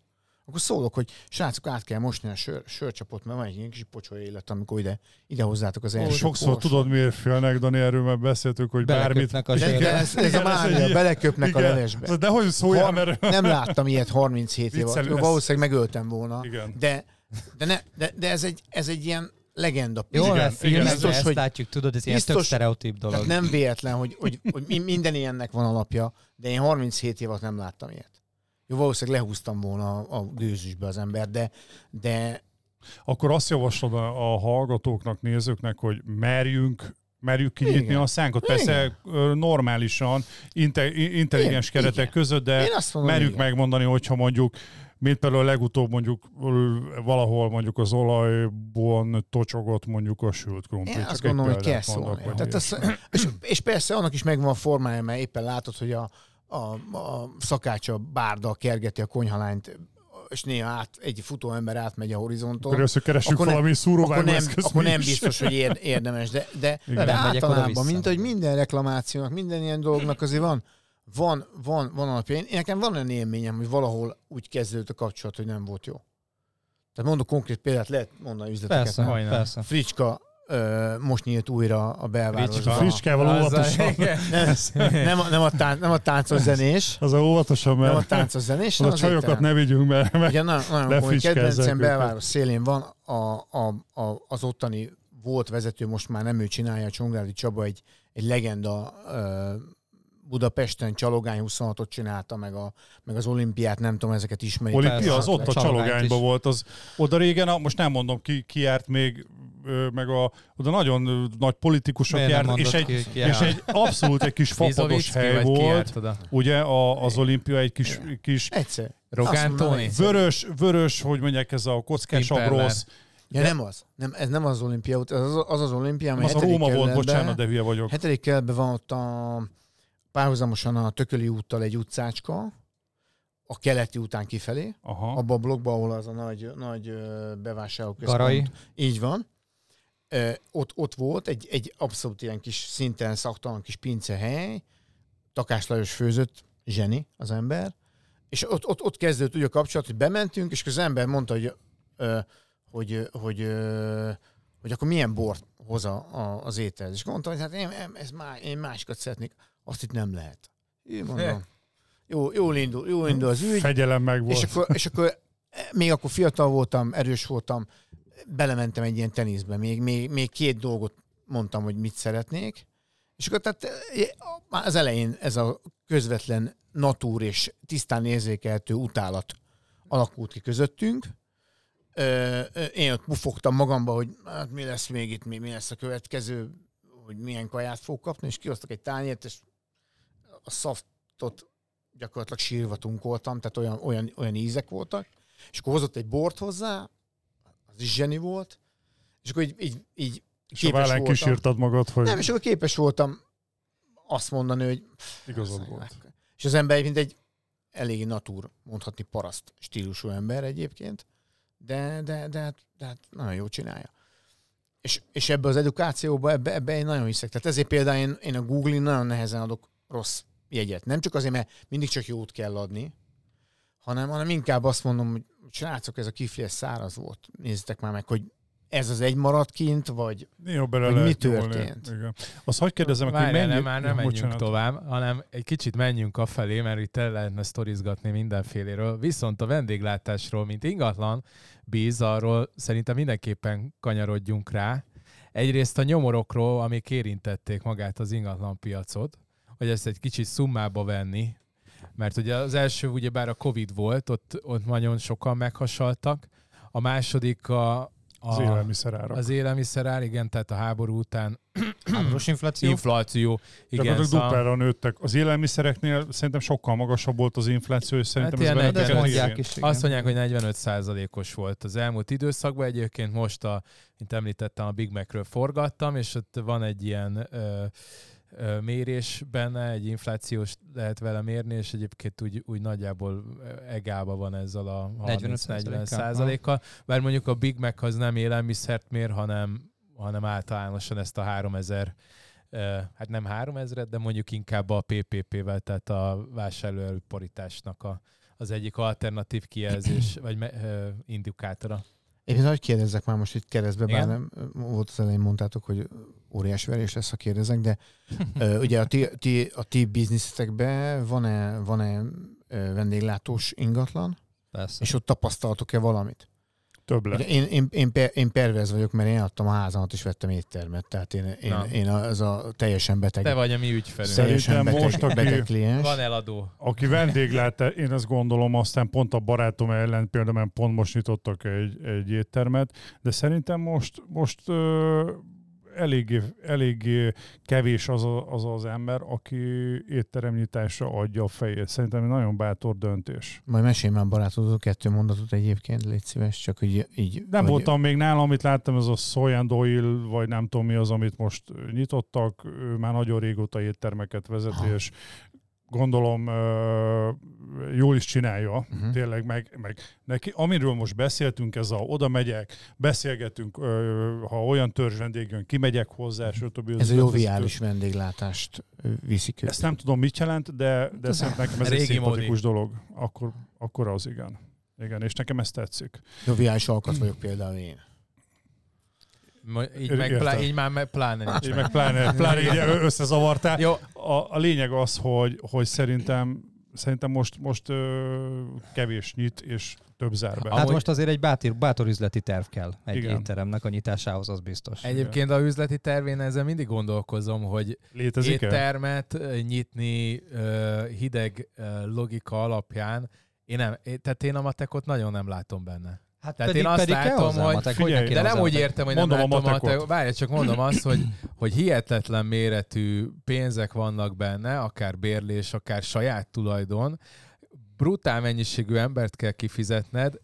akkor szólok, hogy srácok, át kell mosni a sör, sörcsapot, mert van egy ilyen kis pocsolya élet, amikor ide, ide hozzátok az első Sokszor korsót. tudod, miért félnek, Dani, erről már beszéltük, hogy bármit... A De, de ez, ez a Igen, ez mágia, egy- beleköpnek a Igen. levesbe. De hogy szóljál, mert... Nem láttam ilyet 37 év alatt. Ez- Valószínűleg megöltem volna. Igen. De, de, ne, de, de ez, egy, ez egy ilyen legenda. Jó, Igen, mert filmekben biztos, ezt hogy- látjuk, tudod, ez ilyen biztos- tök sztereotíp dolog. Tehát nem véletlen, hogy, hogy, hogy mi- minden ilyennek van alapja, de én 37 év alatt nem láttam ilyet. Jó, valószínűleg lehúztam volna a, a gőzüsbe az ember, de, de Akkor azt javaslod a, a hallgatóknak, nézőknek, hogy merjünk merjük kinyitni Igen. a szánkat. Persze ö, normálisan, inte, intelligens Igen, keretek igen. között, de mondom, merjük igen. megmondani, hogyha mondjuk, mint például legutóbb mondjuk valahol mondjuk az olajban tocsogott mondjuk a sült krumpli. Én azt gondolom, hogy kell szólni. Tehát az, és, és persze annak is megvan a formája, mert éppen látod, hogy a, a, a szakácsa bárda kergeti a konyhalányt, és néha át, egy futó ember átmegy a horizonton. Akkor először keresünk Akkor valami akkor nem, akkor nem biztos, hogy ér, érdemes, de, de, Igen. de általában, mint hogy minden reklamációnak, minden ilyen dolognak azért van, van, van, van alapja. Én, nekem van olyan élményem, hogy valahol úgy kezdődött a kapcsolat, hogy nem volt jó. Tehát mondok konkrét példát, lehet mondani üzleteket. Persze, nem? Majdnem. persze. Fricska ö, most nyílt újra a belvárosban. A fricskával óvatosan. Nem, nem, a, nem, a tánc, nem a táncos zenés, Az a óvatosan, nem a mert táncos zenés, az hanem a az csajokat étterem. ne vigyünk, mert Ugye nagyon, nagyon komoly kedvencem belváros szélén van, a, a, a, az ottani volt vezető, most már nem ő csinálja, Csongrádi Csaba egy, egy legenda ö, Budapesten Csalogány 26-ot csinálta, meg, a, meg az olimpiát, nem tudom, ezeket ismerik. Olimpia az ott a csalogányban volt. Az, oda régen, a- most nem mondom ki, ki járt még, meg a, oda nagyon nagy politikusok Miért járt, és egy, ki, ki és egy abszolút egy kis fapados hely volt. Ugye a, az olimpia egy kis, kis Egyszer. Rogán Tóni? vörös, vörös, hogy mondják, ez a kockás abrosz. Ja, nem az. Nem, ez nem az olimpia, az az, az olimpia, amely Az a Róma volt, bocsánat, de hülye vagyok. Hetedik kerületben van ott a párhuzamosan a Tököli úttal egy utcácska, a keleti után kifelé, Aha. abban a blokkban, ahol az a nagy, nagy bevásárlóközpont. Garai. Így van. Ott, ott volt egy, egy abszolút ilyen kis szinten szaktalan kis pincehely, Takás Lajos főzött, zseni az ember, és ott, ott, ott kezdődött úgy a kapcsolat, hogy bementünk, és az ember mondta, hogy, hogy, hogy, ö, hogy akkor milyen bort hoz a, a, az étel. És mondtam, hogy hát én, ez má, én másikat szeretnék. Azt itt nem lehet. Én mondom. Jó, jól indul, jól indul az ügy. Fegyelem meg volt. És akkor, és akkor eh, még akkor fiatal voltam, erős voltam, belementem egy ilyen teniszbe, még, még, még két dolgot mondtam, hogy mit szeretnék, és akkor tehát eh, már az elején ez a közvetlen natúr és tisztán érzékelhető utálat alakult ki közöttünk. Ö, Én ott pufogtam magamba, hogy hát mi lesz még itt, mi, mi lesz a következő, hogy milyen kaját fog kapni, és kihoztak egy tányért, és a szaftot gyakorlatilag sírva tunkoltam, tehát olyan, olyan, olyan ízek voltak, és akkor hozott egy bort hozzá, az is zseni volt, és akkor így, így, így képes voltam. kísírtad magad, hogy nem, és akkor képes voltam azt mondani, hogy igazad volt. és az ember mint egy elég natúr, mondhatni paraszt stílusú ember egyébként, de, de, de, hát- de hát nagyon jól csinálja. És, és ebbe az edukációba, ebbe, ebbe én nagyon hiszek. Tehát ezért például én, én a Google-in nagyon nehezen adok rossz jegyet. Nem csak azért, mert mindig csak jót kell adni, hanem, hanem inkább azt mondom, hogy srácok, ez a kifli ez száraz volt. Nézzétek már meg, hogy ez az egy maradt kint, vagy Jó, bele lehet mi nyúlni. történt? Igen. Azt hagyd kérdezem, hogy mennyi... nem, már nem menjünk bocsánat. tovább, hanem egy kicsit menjünk afelé, mert itt el lehetne sztorizgatni mindenféléről. Viszont a vendéglátásról, mint ingatlan bíz, arról szerintem mindenképpen kanyarodjunk rá. Egyrészt a nyomorokról, amik érintették magát az ingatlan piacot, hogy ezt egy kicsit szummába venni, mert ugye az első ugyebár a Covid volt, ott, ott nagyon sokan meghasaltak, a második a, a Az élelmiszerárak. az élelmiszerár, igen, tehát a háború után Háborús infláció. infláció, igen, Gyakorlatilag szóval, duplára nőttek. Az élelmiszereknél szerintem sokkal magasabb volt az infláció, és szerintem Hát ez negyven- mondják is. igen. azt mondják, hogy 45%-os volt az elmúlt időszakban. Egyébként most, a, mint említettem, a Big Macről forgattam, és ott van egy ilyen ö, mérés benne, egy inflációs lehet vele mérni, és egyébként úgy, úgy nagyjából egálba van ezzel a 30-40 százalékkal. Bár mondjuk a Big Mac az nem élelmiszert mér, hanem, hanem általánosan ezt a 3000 ö, hát nem 3000 de mondjuk inkább a PPP-vel, tehát a vásárlóerőporításnak a, az egyik alternatív kijelzés, vagy me, ö, indikátora. Én hogy kérdezzek már most itt keresztbe, bár nem volt az elején mondtátok, hogy óriás verés lesz, ha kérdezek, de ö, ugye a ti, ti, a ti bizniszetekben van-e, van-e vendéglátós ingatlan, Persze. és ott tapasztaltok-e valamit? Több lett. Én, én, én, per, én pervez vagyok, mert én adtam a házamat, és vettem éttermet, tehát én, én, Na. én az a teljesen beteg, Te vagy a mi ügyfelünk. teljesen beteg, most, aki- beteg kliens. Van eladó. Aki vendéglát, én azt gondolom, aztán pont a barátom ellen például pont most nyitottak egy, egy éttermet, de szerintem most, most eléggé, eléggé kevés az, a, az az ember, aki étteremnyitásra adja a fejét. Szerintem egy nagyon bátor döntés. Majd mesélj már barátodról kettő mondatot egyébként, légy szíves, csak hogy így... Nem hogy, voltam még nálam, amit láttam, ez a Soy Doyle, vagy nem tudom mi az, amit most nyitottak. Ő már nagyon régóta éttermeket vezeti, Aha. és gondolom jól is csinálja, Mhm. uh-huh. tényleg, meg, meg neki, amiről most beszéltünk, ez a oda megyek, beszélgetünk, ha olyan törzs vendég jön, kimegyek hozzá, és többi. Ez a joviális vendéglátást ö, viszi körül. Ezt nem tudom, mit jelent, de, de szerintem nekem ez egy szimpatikus dolog. Akkor, akkor az igen. Igen, és nekem ez tetszik. Joviális alkat vagyok például én. Így, meg, plá, így már me- pláne nincs Így meg. meg pláne, pláne így összezavartál. Jó, A, a lényeg az, hogy, hogy szerintem szerintem most, most ö, kevés nyit, és több zár be. Hát Amúgy- most azért egy bátor, bátor üzleti terv kell egy Igen. étteremnek a nyitásához, az biztos. egyébként a üzleti tervén ezzel mindig gondolkozom, hogy Létezik-e? éttermet ö, nyitni ö, hideg ö, logika alapján, én nem, tehát én a matekot nagyon nem látom benne. Hát Tehát pedig, én azt pedig látom, hozzá hogy- matek, Figyelj, hogy De nem úgy értem, hogy nem Mondom a látom a matekot. te... Várj, csak mondom azt, hogy, hogy hihetetlen méretű pénzek vannak benne, akár bérlés, akár saját tulajdon. Brutál mennyiségű embert kell kifizetned,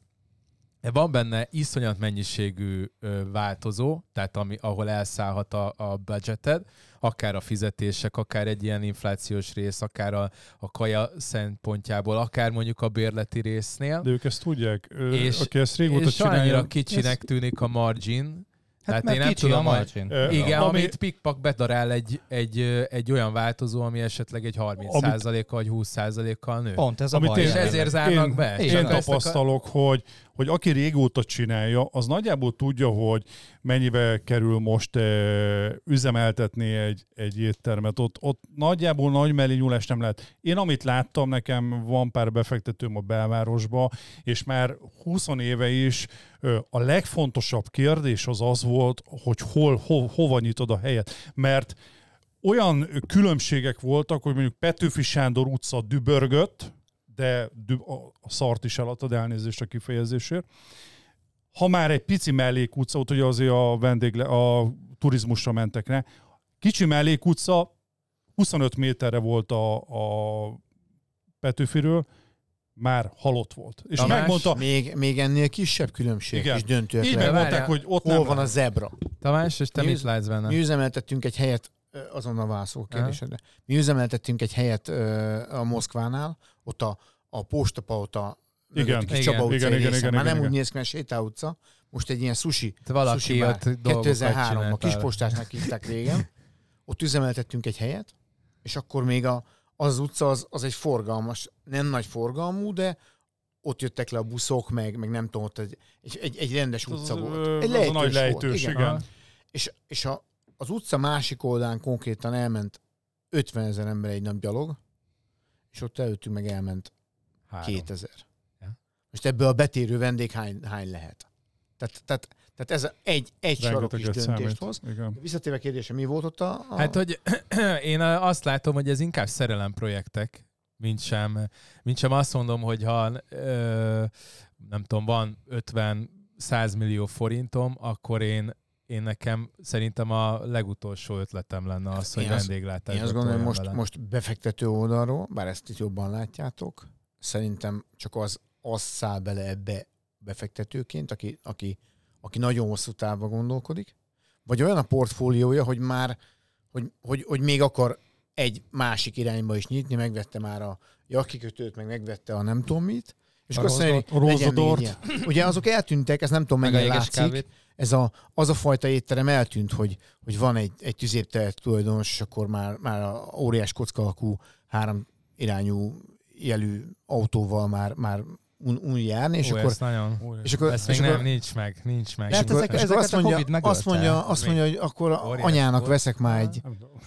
van benne iszonyat mennyiségű változó, tehát ami, ahol elszállhat a, a budgeted, akár a fizetések, akár egy ilyen inflációs rész, akár a, a kaja szempontjából, akár mondjuk a bérleti résznél. De ők ezt tudják. És- aki ezt régóta és csinálja. annyira kicsinek tűnik a margin, Hát Tehát én nem tudom, a hogy- margin. Ö, igen, ami- amit pikpak bedarál egy, egy, egy olyan változó, ami esetleg egy 30%-kal vagy 20%-kal nő. Pont ez a Amit baj. és én- jelenleg. ezért zárnak én, be. Én Én tapasztalok, hogy, hogy aki régóta csinálja, az nagyjából tudja, hogy mennyibe kerül most üzemeltetni egy, egy éttermet. Ott, ott nagyjából nagy mellé nyúlás nem lehet. Én amit láttam, nekem van pár befektetőm a belvárosba, és már 20 éve is a legfontosabb kérdés az az volt, hogy hol, ho, hova nyitod a helyet. Mert olyan különbségek voltak, hogy mondjuk Petőfi Sándor utca dübörgött, de a szart is eladtad, elnézést a kifejezésért. Ha már egy pici mellékutca, ott ugye azért a vendégle, a turizmusra mentek rá, kicsi mellékutca, 25 méterre volt a, a Petőfiről, már halott volt. És Tamás, megmondta, Még, még ennél kisebb különbség Igen. is döntőek így megmondták, hogy ott Hol nem van a zebra? Tamás, és te Mi mit látsz benne? Mi üzemeltettünk egy helyet, azonnal válaszol a kérdésedre. Mi üzemeltettünk egy helyet a Moszkvánál, ott a, a postapauta Igen, kis igen, Csaba utcai igen, igen, részen. igen, Már igen, nem igen. úgy néz ki, mert Sétál utca, most egy ilyen sushi, Te valaki sushi bar. ott dolgokat 2003 a csináltál. kis postásnak hívták régen. Ott üzemeltettünk egy helyet, és akkor még a, az, utca az, az egy forgalmas, nem nagy forgalmú, de ott jöttek le a buszok, meg, meg nem tudom, ott egy, egy, egy, egy rendes utca az, volt. Egy az a nagy lejtős lejtős, volt, igen. És, és a, az utca másik oldalán konkrétan elment 50 ezer ember egy nap gyalog, és ott előttünk meg elment Három. 2000. Most ebből a betérő vendég hány, hány lehet? Tehát, tehát, tehát ez egy, egy sarok is döntést számít. hoz. Igen. Visszatérve a kérdése, mi volt ott a... a... Hát, hogy én azt látom, hogy ez inkább szerelem projektek, mint sem, mint sem azt mondom, hogy ha ö, nem tudom, van 50-100 millió forintom, akkor én én nekem szerintem a legutolsó ötletem lenne az, hogy Én azt- vendéglátásba Én azt gondolom, hogy most, vele. most befektető oldalról, bár ezt itt jobban látjátok, szerintem csak az, az száll bele ebbe befektetőként, aki, aki, aki nagyon hosszú távba gondolkodik, vagy olyan a portfóliója, hogy már, hogy, hogy, hogy még akar egy másik irányba is nyitni, megvette már a jakkikötőt, meg megvette a nem tudom mit, és A akkor azt mondja. Ugye azok eltűntek, ez nem tudom mennyire látszik, kávét. ez a, az a fajta étterem eltűnt, hogy, hogy van egy, egy tüzéptelet tulajdonos, és akkor már, már a óriás kocka alakú három irányú jelű autóval már, már un, un járni, és Ó, akkor, nagyon... és akkor, Ezt és még akkor, nem, nincs meg, nincs meg. és akkor, ezek- és ezeket azt mondja, megölte. azt mondja, azt mondja, hogy akkor óriás anyának volt. veszek már egy,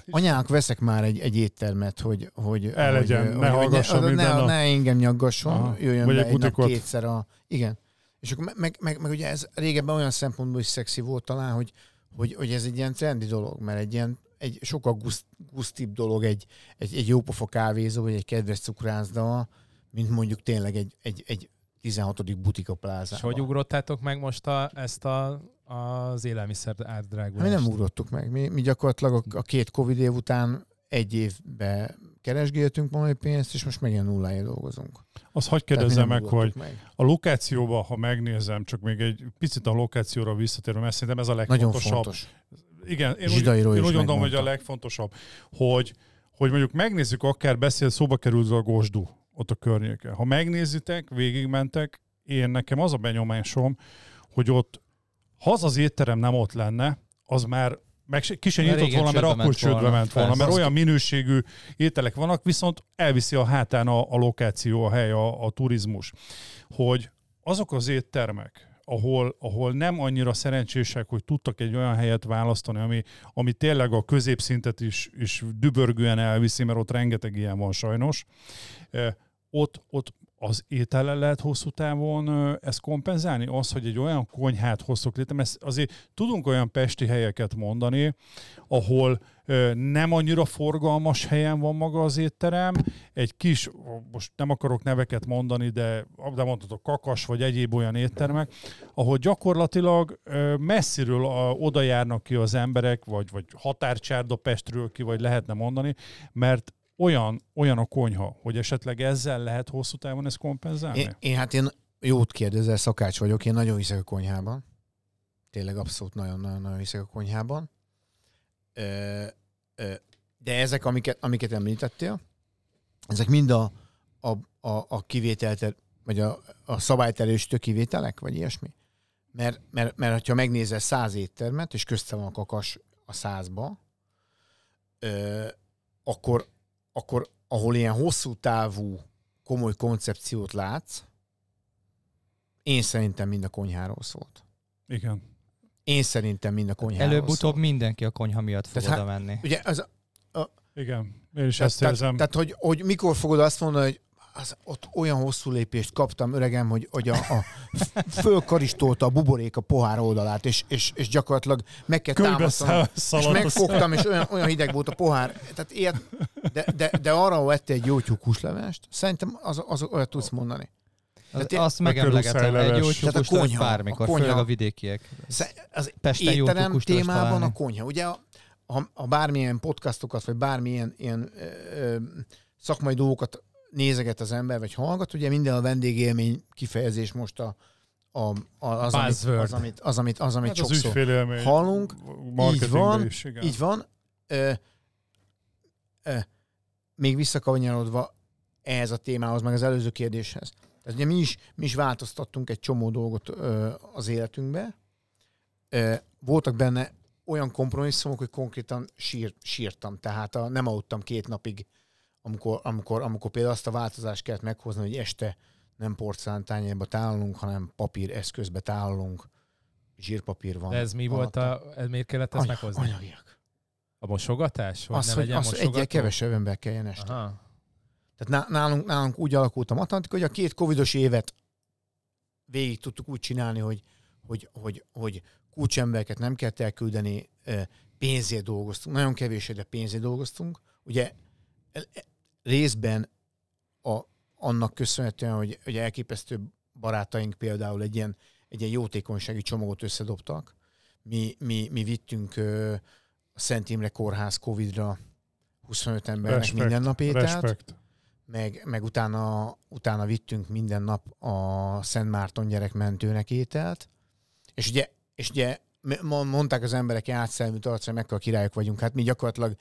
anyának veszek már egy, egy éttermet, hogy, hogy, El legyen, hogy, ne hogy, ne, minden ne, nap. ne engem nyaggasson, Aha. jöjjön Vagy be egy nap kétszer a... Igen. És akkor meg, meg, meg, meg ugye ez régebben olyan szempontból is szexi volt talán, hogy, hogy, hogy ez egy ilyen trendi dolog, mert egy ilyen egy sokkal guszt, gusztibb dolog egy, egy, egy jópofa kávézó, vagy egy kedves cukrászda, mint mondjuk tényleg egy, egy, egy 16. butika És plázában. hogy ugrottátok meg most a, ezt a, az élelmiszer átdrágulást? mi nem ugrottuk meg. Mi, mi gyakorlatilag a, a két Covid év után egy évbe keresgéltünk valami pénzt, és most megint nulláért dolgozunk. Azt hagyd kérdezzem meg, hogy meg. a lokációban, ha megnézem, csak még egy picit a lokációra visszatérve, mert szerintem ez a Nagyon legfontosabb. fontos. Igen, én úgy, Zsidai Roy én úgy gondolom, hogy a legfontosabb, hogy, hogy mondjuk megnézzük, akár beszél, szóba került a Gosdu ott a környéken. Ha megnézitek, végigmentek, én nekem az a benyomásom, hogy ott, ha az az étterem nem ott lenne, az már meg ki se Már nyitott volna, mert akkor csődbe ment volna, mert olyan minőségű ételek vannak, viszont elviszi a hátán a, a lokáció, a hely, a, a turizmus. Hogy azok az éttermek, ahol, ahol nem annyira szerencsések, hogy tudtak egy olyan helyet választani, ami, ami tényleg a középszintet is, is dübörgően elviszi, mert ott rengeteg ilyen van sajnos. Ott, ott az étellel lehet hosszú távon ezt kompenzálni? Az, hogy egy olyan konyhát hoztok létre, mert azért tudunk olyan pesti helyeket mondani, ahol nem annyira forgalmas helyen van maga az étterem, egy kis, most nem akarok neveket mondani, de, de mondhatok kakas, vagy egyéb olyan éttermek, ahol gyakorlatilag messziről oda járnak ki az emberek, vagy, vagy határcsárda Pestről ki, vagy lehetne mondani, mert olyan, olyan a konyha, hogy esetleg ezzel lehet hosszú távon ezt kompenzálni? Én, én, hát én jót kérdezel, szakács vagyok, én nagyon hiszek a konyhában. Tényleg abszolút nagyon-nagyon hiszek a konyhában. Ö, ö, de ezek, amiket, amiket említettél, ezek mind a, a, a, a kivételt, vagy a, a szabályterősítő kivételek, vagy ilyesmi? Mert, mert, mert ha megnézel száz éttermet, és közte van a kakas a százba, ö, akkor, akkor ahol ilyen hosszú távú komoly koncepciót látsz, én szerintem mind a konyháról szólt. Igen. Én szerintem mind a konyháról Előbb-utóbb szólt. mindenki a konyha miatt fog Tehát oda menni. Ugye az, Igen. Én is tehát, ezt tehát, érzem. tehát hogy, hogy mikor fogod azt mondani, hogy az, ott olyan hosszú lépést kaptam, öregem, hogy, hogy a, a fölkaristolta a buborék a pohár oldalát, és, és, és gyakorlatilag meg kell támasztanom. És megfogtam, és olyan, olyan hideg volt a pohár. Tehát ilyet, de, de, de arra, hogy vette egy jó húslevest, szerintem az, az olyat tudsz mondani. Az, Tehát azt meg megemlegetem, egy jó. Tehát a tyúkust konyha, bármikor, a konyha. főleg a vidékiek. Az Pesten jó étterem tyúkust tudsz témában találni. a konyha. Ugye, a- ha, ha bármilyen podcastokat, vagy bármilyen ilyen ö, ö, szakmai dolgokat nézeget az ember, vagy hallgat, ugye minden a vendégélmény kifejezés most a, a, a, az, amit, az, amit, az, amit, az, amit Hát az sokszor ügyfélélmény. hallunk, marketingben van, is, igen. így van. Ö, ö, még visszakanyarodva ehhez a témához, meg az előző kérdéshez. Tehát ugye mi is, mi is változtattunk egy csomó dolgot ö, az életünkbe. Ö, voltak benne olyan kompromisszumok, hogy konkrétan sír, sírtam. Tehát a, nem aludtam két napig, amikor, amikor, amikor például azt a változást kellett meghozni, hogy este nem porcelán tányérba tálalunk, hanem papír eszközbe tálalunk. Zsírpapír van. De ez mi volt a, ez miért kellett ezt Anya, meghozni? anyagiak. A mosogatás? Vagy Az, ne hogy, az, hogy egyel kevesebb ember kelljen este. Aha. Tehát ná- nálunk, nálunk úgy alakult a matematika, hogy a két covidos évet végig tudtuk úgy csinálni, hogy, hogy, hogy, hogy kulcsembereket nem kellett elküldeni, pénzért dolgoztunk, nagyon kevés, de pénzért dolgoztunk. Ugye részben a, annak köszönhetően, hogy, hogy elképesztő barátaink például egy ilyen, egy ilyen jótékonysági csomagot összedobtak. Mi, mi, mi vittünk ö, a Szent Imre Kórház Covid-ra 25 embernek Respekt, minden nap ételt Respekt. meg, meg utána, utána vittünk minden nap a Szent Márton gyerekmentőnek ételt, és ugye, és ugye mondták az emberek hogy átszelműt arcra, mekkora királyok vagyunk. Hát mi gyakorlatilag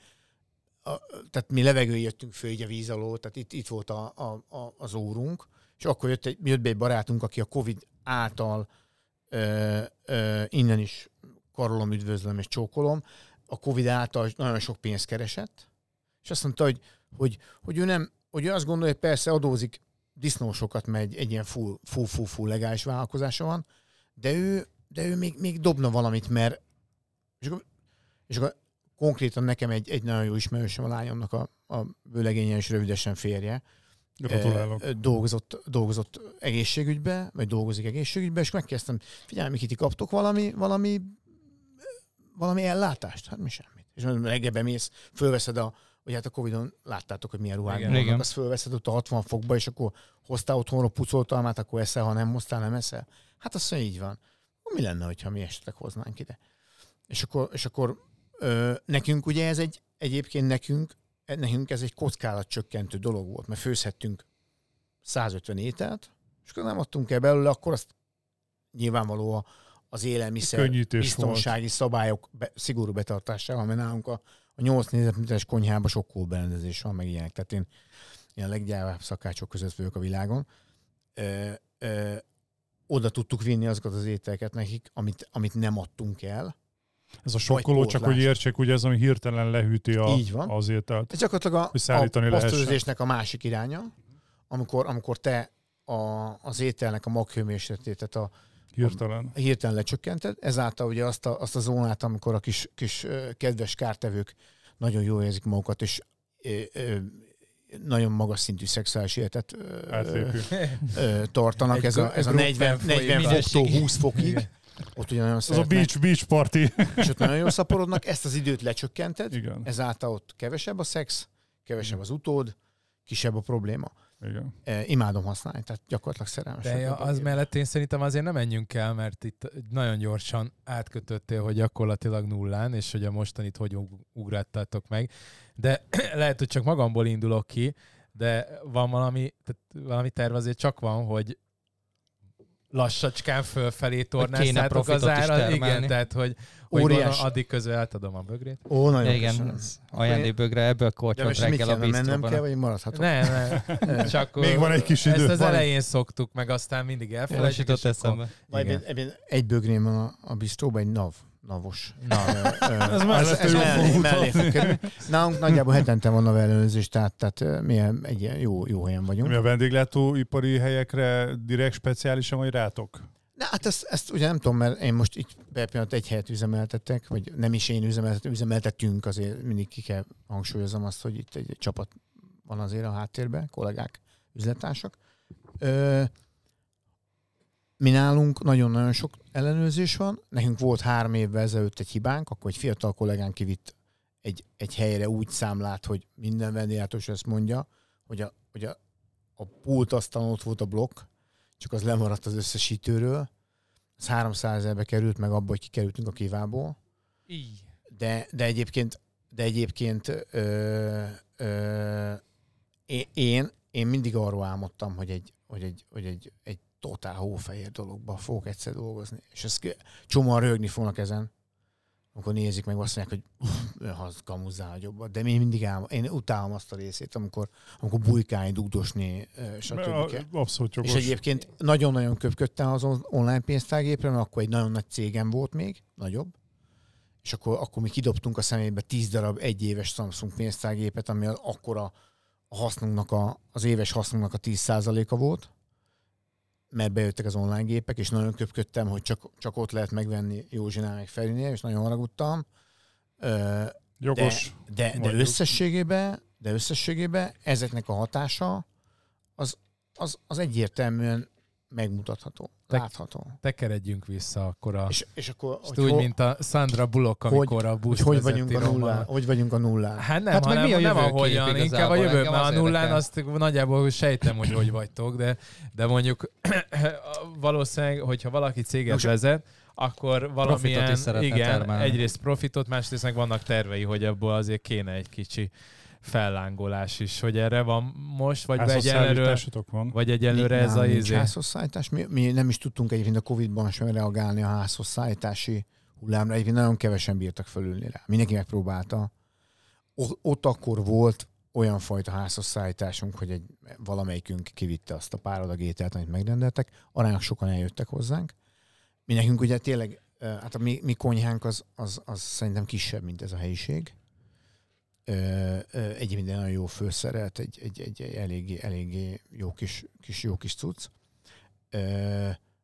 a, tehát mi levegőn jöttünk föl így a víz alól, tehát itt, itt volt a, a, a, az órunk, és akkor jött, egy, jött be egy barátunk, aki a Covid által ö, ö, innen is karolom, üdvözlöm és csókolom, a Covid által nagyon sok pénzt keresett, és azt mondta, hogy, hogy, hogy ő nem, hogy ő azt gondolja, hogy persze adózik disznósokat, mert egy, egy ilyen full, full, full, full legális vállalkozása van, de ő, de ő még, még dobna valamit, mert és akkor, és akkor konkrétan nekem egy, egy nagyon jó ismerősöm a lányomnak a, a vőlegénye és rövidesen férje, Gratulálok. dolgozott, dolgozott egészségügybe, vagy dolgozik egészségügybe, és megkezdtem, figyelj, Miki, ti kaptok valami, valami, valami ellátást? Hát mi semmit. És mondom, reggelbe mész, fölveszed a, hogy hát a Covid-on láttátok, hogy milyen ruhák Igen. vannak, Igen. azt fölveszed ott a 60 fokba, és akkor hoztál otthonról pucoltalmát, akkor eszel, ha nem hoztál, nem eszel. Hát azt mondja, így van. Mi lenne, hogyha mi esetleg hoznánk ide? És akkor, és akkor ö, nekünk ugye ez egy, egyébként nekünk, nekünk ez egy kockázatcsökkentő dolog volt, mert főzhettünk 150 ételt, és akkor nem adtunk el belőle, akkor azt nyilvánvaló a- az élelmiszer Könnyítés biztonsági szabályok be, szigorú betartásával, mert nálunk a, a 8 négyzetméteres konyhában sokkal berendezés van, meg ilyenek. Tehát én ilyen leggyávább szakácsok között vagyok a világon. Ö, ö, oda tudtuk vinni azokat az ételeket nekik, amit, amit nem adtunk el. Ez a sokkoló, csak hogy értsék, ugye ez, ami hirtelen lehűti a, Így van. az ételt. Ez gyakorlatilag a, Hogy szállítani a lehessen. pasztőzésnek a másik iránya, amikor, amikor te a, az ételnek a maghőmérsékletét, tehát a, Hirtelen. hirtelen lecsökkented, ezáltal ugye azt a, azt a zónát, amikor a kis, kis kedves kártevők nagyon jól érzik magukat, és ö, ö, nagyon magas szintű szexuális életet ö, ö, tartanak, Egy ez a, ez a egy 40, gruppen folyik 40 foktól minőségi. 20 fokig, ott ugye nagyon Az a beach, beach party. és ott nagyon jól szaporodnak, ezt az időt lecsökkented, Igen. ezáltal ott kevesebb a szex, kevesebb az utód, kisebb a probléma. Igen. E, imádom használni, tehát gyakorlatilag szerelmes. De ja, az mellett én szerintem azért nem menjünk el, mert itt nagyon gyorsan átkötöttél, hogy gyakorlatilag nullán, és hogy a mostanit hogy ug- ugrattátok meg. De lehet, hogy csak magamból indulok ki, de van valami, tehát valami terv azért csak van, hogy lassacskán fölfelé tornáztátok az ára. Igen, tehát hogy, hogy Óriás. addig közül átadom a bögrét. Ó, nagyon Ja, igen, ajándékbögre ebből most mit reggel a kell, mennem bistróban. kell, vagy maradhatok? Nem, nem. Csak Még van egy kis idő. Ezt az elején szoktuk, meg aztán mindig elfelejtjük. Akkor- eszembe. Egy bögrém van a, a bistróban, egy NAV, NAV-os. Na, Ez ez, ez mellé, mellé fog kerülni. Nálunk nagyjából hetente van NAV ellenőrzés, tehát, tehát milyen egy ilyen jó, jó helyen vagyunk. Mi a vendéglátóipari helyekre direkt speciálisan vagy rátok? Na, hát ezt, ezt ugye nem tudom, mert én most így per pillanat egy helyet üzemeltettek, vagy nem is én üzemeltetem, üzemeltetünk, azért mindig ki kell hangsúlyozom azt, hogy itt egy, egy csapat van azért a háttérben, kollégák, üzlettársak. Ö, mi nálunk nagyon-nagyon sok ellenőrzés van. Nekünk volt három évvel ezelőtt egy hibánk, akkor egy fiatal kollégánk kivitt egy, egy helyre úgy számlát, hogy minden vendéglátós ezt mondja, hogy a, hogy a, a pultasztalon ott volt a blokk, csak az lemaradt az összesítőről. Ez 300 ezerbe került, meg abba, hogy kikerültünk a kivából. így. De, de egyébként, de egyébként ö, ö, én, én, én mindig arról álmodtam, hogy egy, hogy egy, hogy egy, egy totál hófehér dologba fogok egyszer dolgozni. És ezt csomóan rögni fognak ezen, amikor nézik meg, azt mondják, hogy uff, az kamuzzál jobban. De én mindig álom, én utálom azt a részét, amikor, amikor bujkálni, dugdosni, stb. Abszolút jogos. És egyébként nagyon-nagyon köpködtem az on- online pénztárgépre, mert akkor egy nagyon nagy cégem volt még, nagyobb, és akkor, akkor mi kidobtunk a szemébe 10 darab egyéves Samsung pénztárgépet, ami akkor a, a hasznunknak a, az éves hasznunknak a 10%-a volt, mert bejöttek az online gépek, és nagyon köpködtem, hogy csak, csak ott lehet megvenni Józsinál meg Ferinél, és nagyon haragudtam. Ö, Jogos. De, de, de összességében, de összességében ezeknek a hatása az, az, az egyértelműen megmutatható, Te- látható. Tekeredjünk vissza akkor a... És, és akkor, Most úgy, ho- mint a Sandra Bullock, amikor a hogy, busz hogy vagyunk a nullán? Hogy vagyunk a nullán? Hát nem, Hát meg hanem mi a nem ahogyan, inkább a jövő, mert a nullán érdekel. azt nagyjából sejtem, hogy hogy vagytok, de, de mondjuk valószínűleg, hogyha valaki céget Most- vezet, akkor valamilyen, igen, termelni. egyrészt profitot, másrészt meg vannak tervei, hogy abból azért kéne egy kicsi fellángolás is, hogy erre van most, vagy szállításotok van. vagy egyelőre ez a izé. házhozszállítás. Mi, mi, nem is tudtunk egyébként a Covid-ban sem reagálni a házhozszállítási hullámra. Egyébként nagyon kevesen bírtak fölülni rá. Mindenki megpróbálta. Ott akkor volt olyan fajta házhozszállításunk, hogy egy, valamelyikünk kivitte azt a pár adag ételt, amit megrendeltek. Aránylag sokan eljöttek hozzánk. Mi nekünk ugye tényleg, hát a mi, mi konyhánk az, az, az szerintem kisebb, mint ez a helyiség. Ö, Egyébként nagyon jó főszerelt, egy, egy, egy, egy eléggé, eléggé jó kis, kis, jó kis cucc.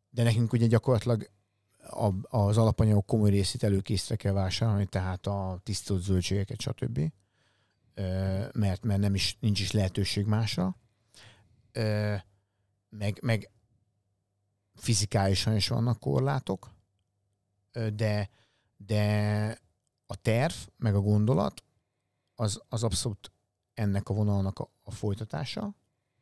De nekünk ugye gyakorlatilag a- az alapanyagok komoly részét előkészre kell vásárolni, tehát a tisztított zöldségeket, stb. Mert, mert nem is, nincs is lehetőség másra. Meg, meg fizikálisan is vannak korlátok, de, de a terv, meg a gondolat az, az abszolút ennek a vonalnak a, a folytatása.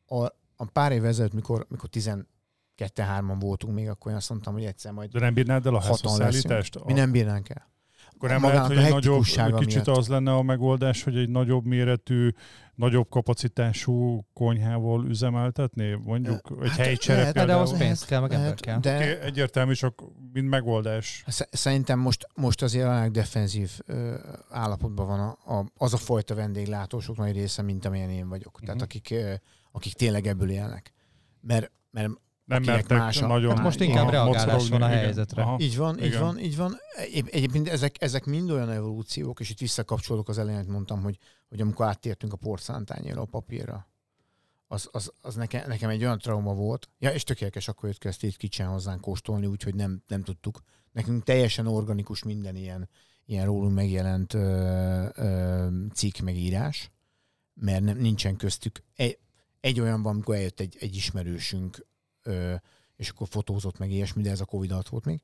A, a pár év ezelőtt, mikor, mikor 12-3-an voltunk még, akkor én azt mondtam, hogy egyszer majd De nem bírnád el a házhozszállítást? Mi nem bírnánk el. Akkor nem lehet, hogy egy nagyobb, kicsit miatt. az lenne a megoldás, hogy egy nagyobb méretű, nagyobb kapacitású konyhával üzemeltetni? Mondjuk egy Hát helyi csere lehet, de például? pénz kell, meg ember kell. De Egyértelmű, csak mint megoldás. sz- szerintem most, most azért a defenzív ö, állapotban van a, a, az a fajta vendéglátósok nagy része, mint amilyen én vagyok. Tehát Mhm. akik, ö, akik tényleg ebből élnek. Mert, mert Nem mertek más a- nagyon Hát most inkább reagálás van a helyzetre. Aha. Így van, így Igen. van, így van. Egy- Egyébként ezek, ezek mind olyan evolúciók, és itt visszakapcsolok az elején, mondtam, hogy, hogy amikor áttértünk a porcelántányéra, a papírra, az, az, az nekem, nekem egy olyan trauma volt. Ja, és tökéletes, akkor jött kezdte itt kicsen hozzánk kóstolni, úgyhogy nem, nem tudtuk. Nekünk teljesen organikus minden ilyen, ilyen rólunk megjelent ö, ö, cikk megírás, mert nem, nincsen köztük. Egy, egy olyan van, amikor eljött egy, egy ismerősünk, és akkor fotózott meg ilyesmi, de ez a Covid alatt volt még.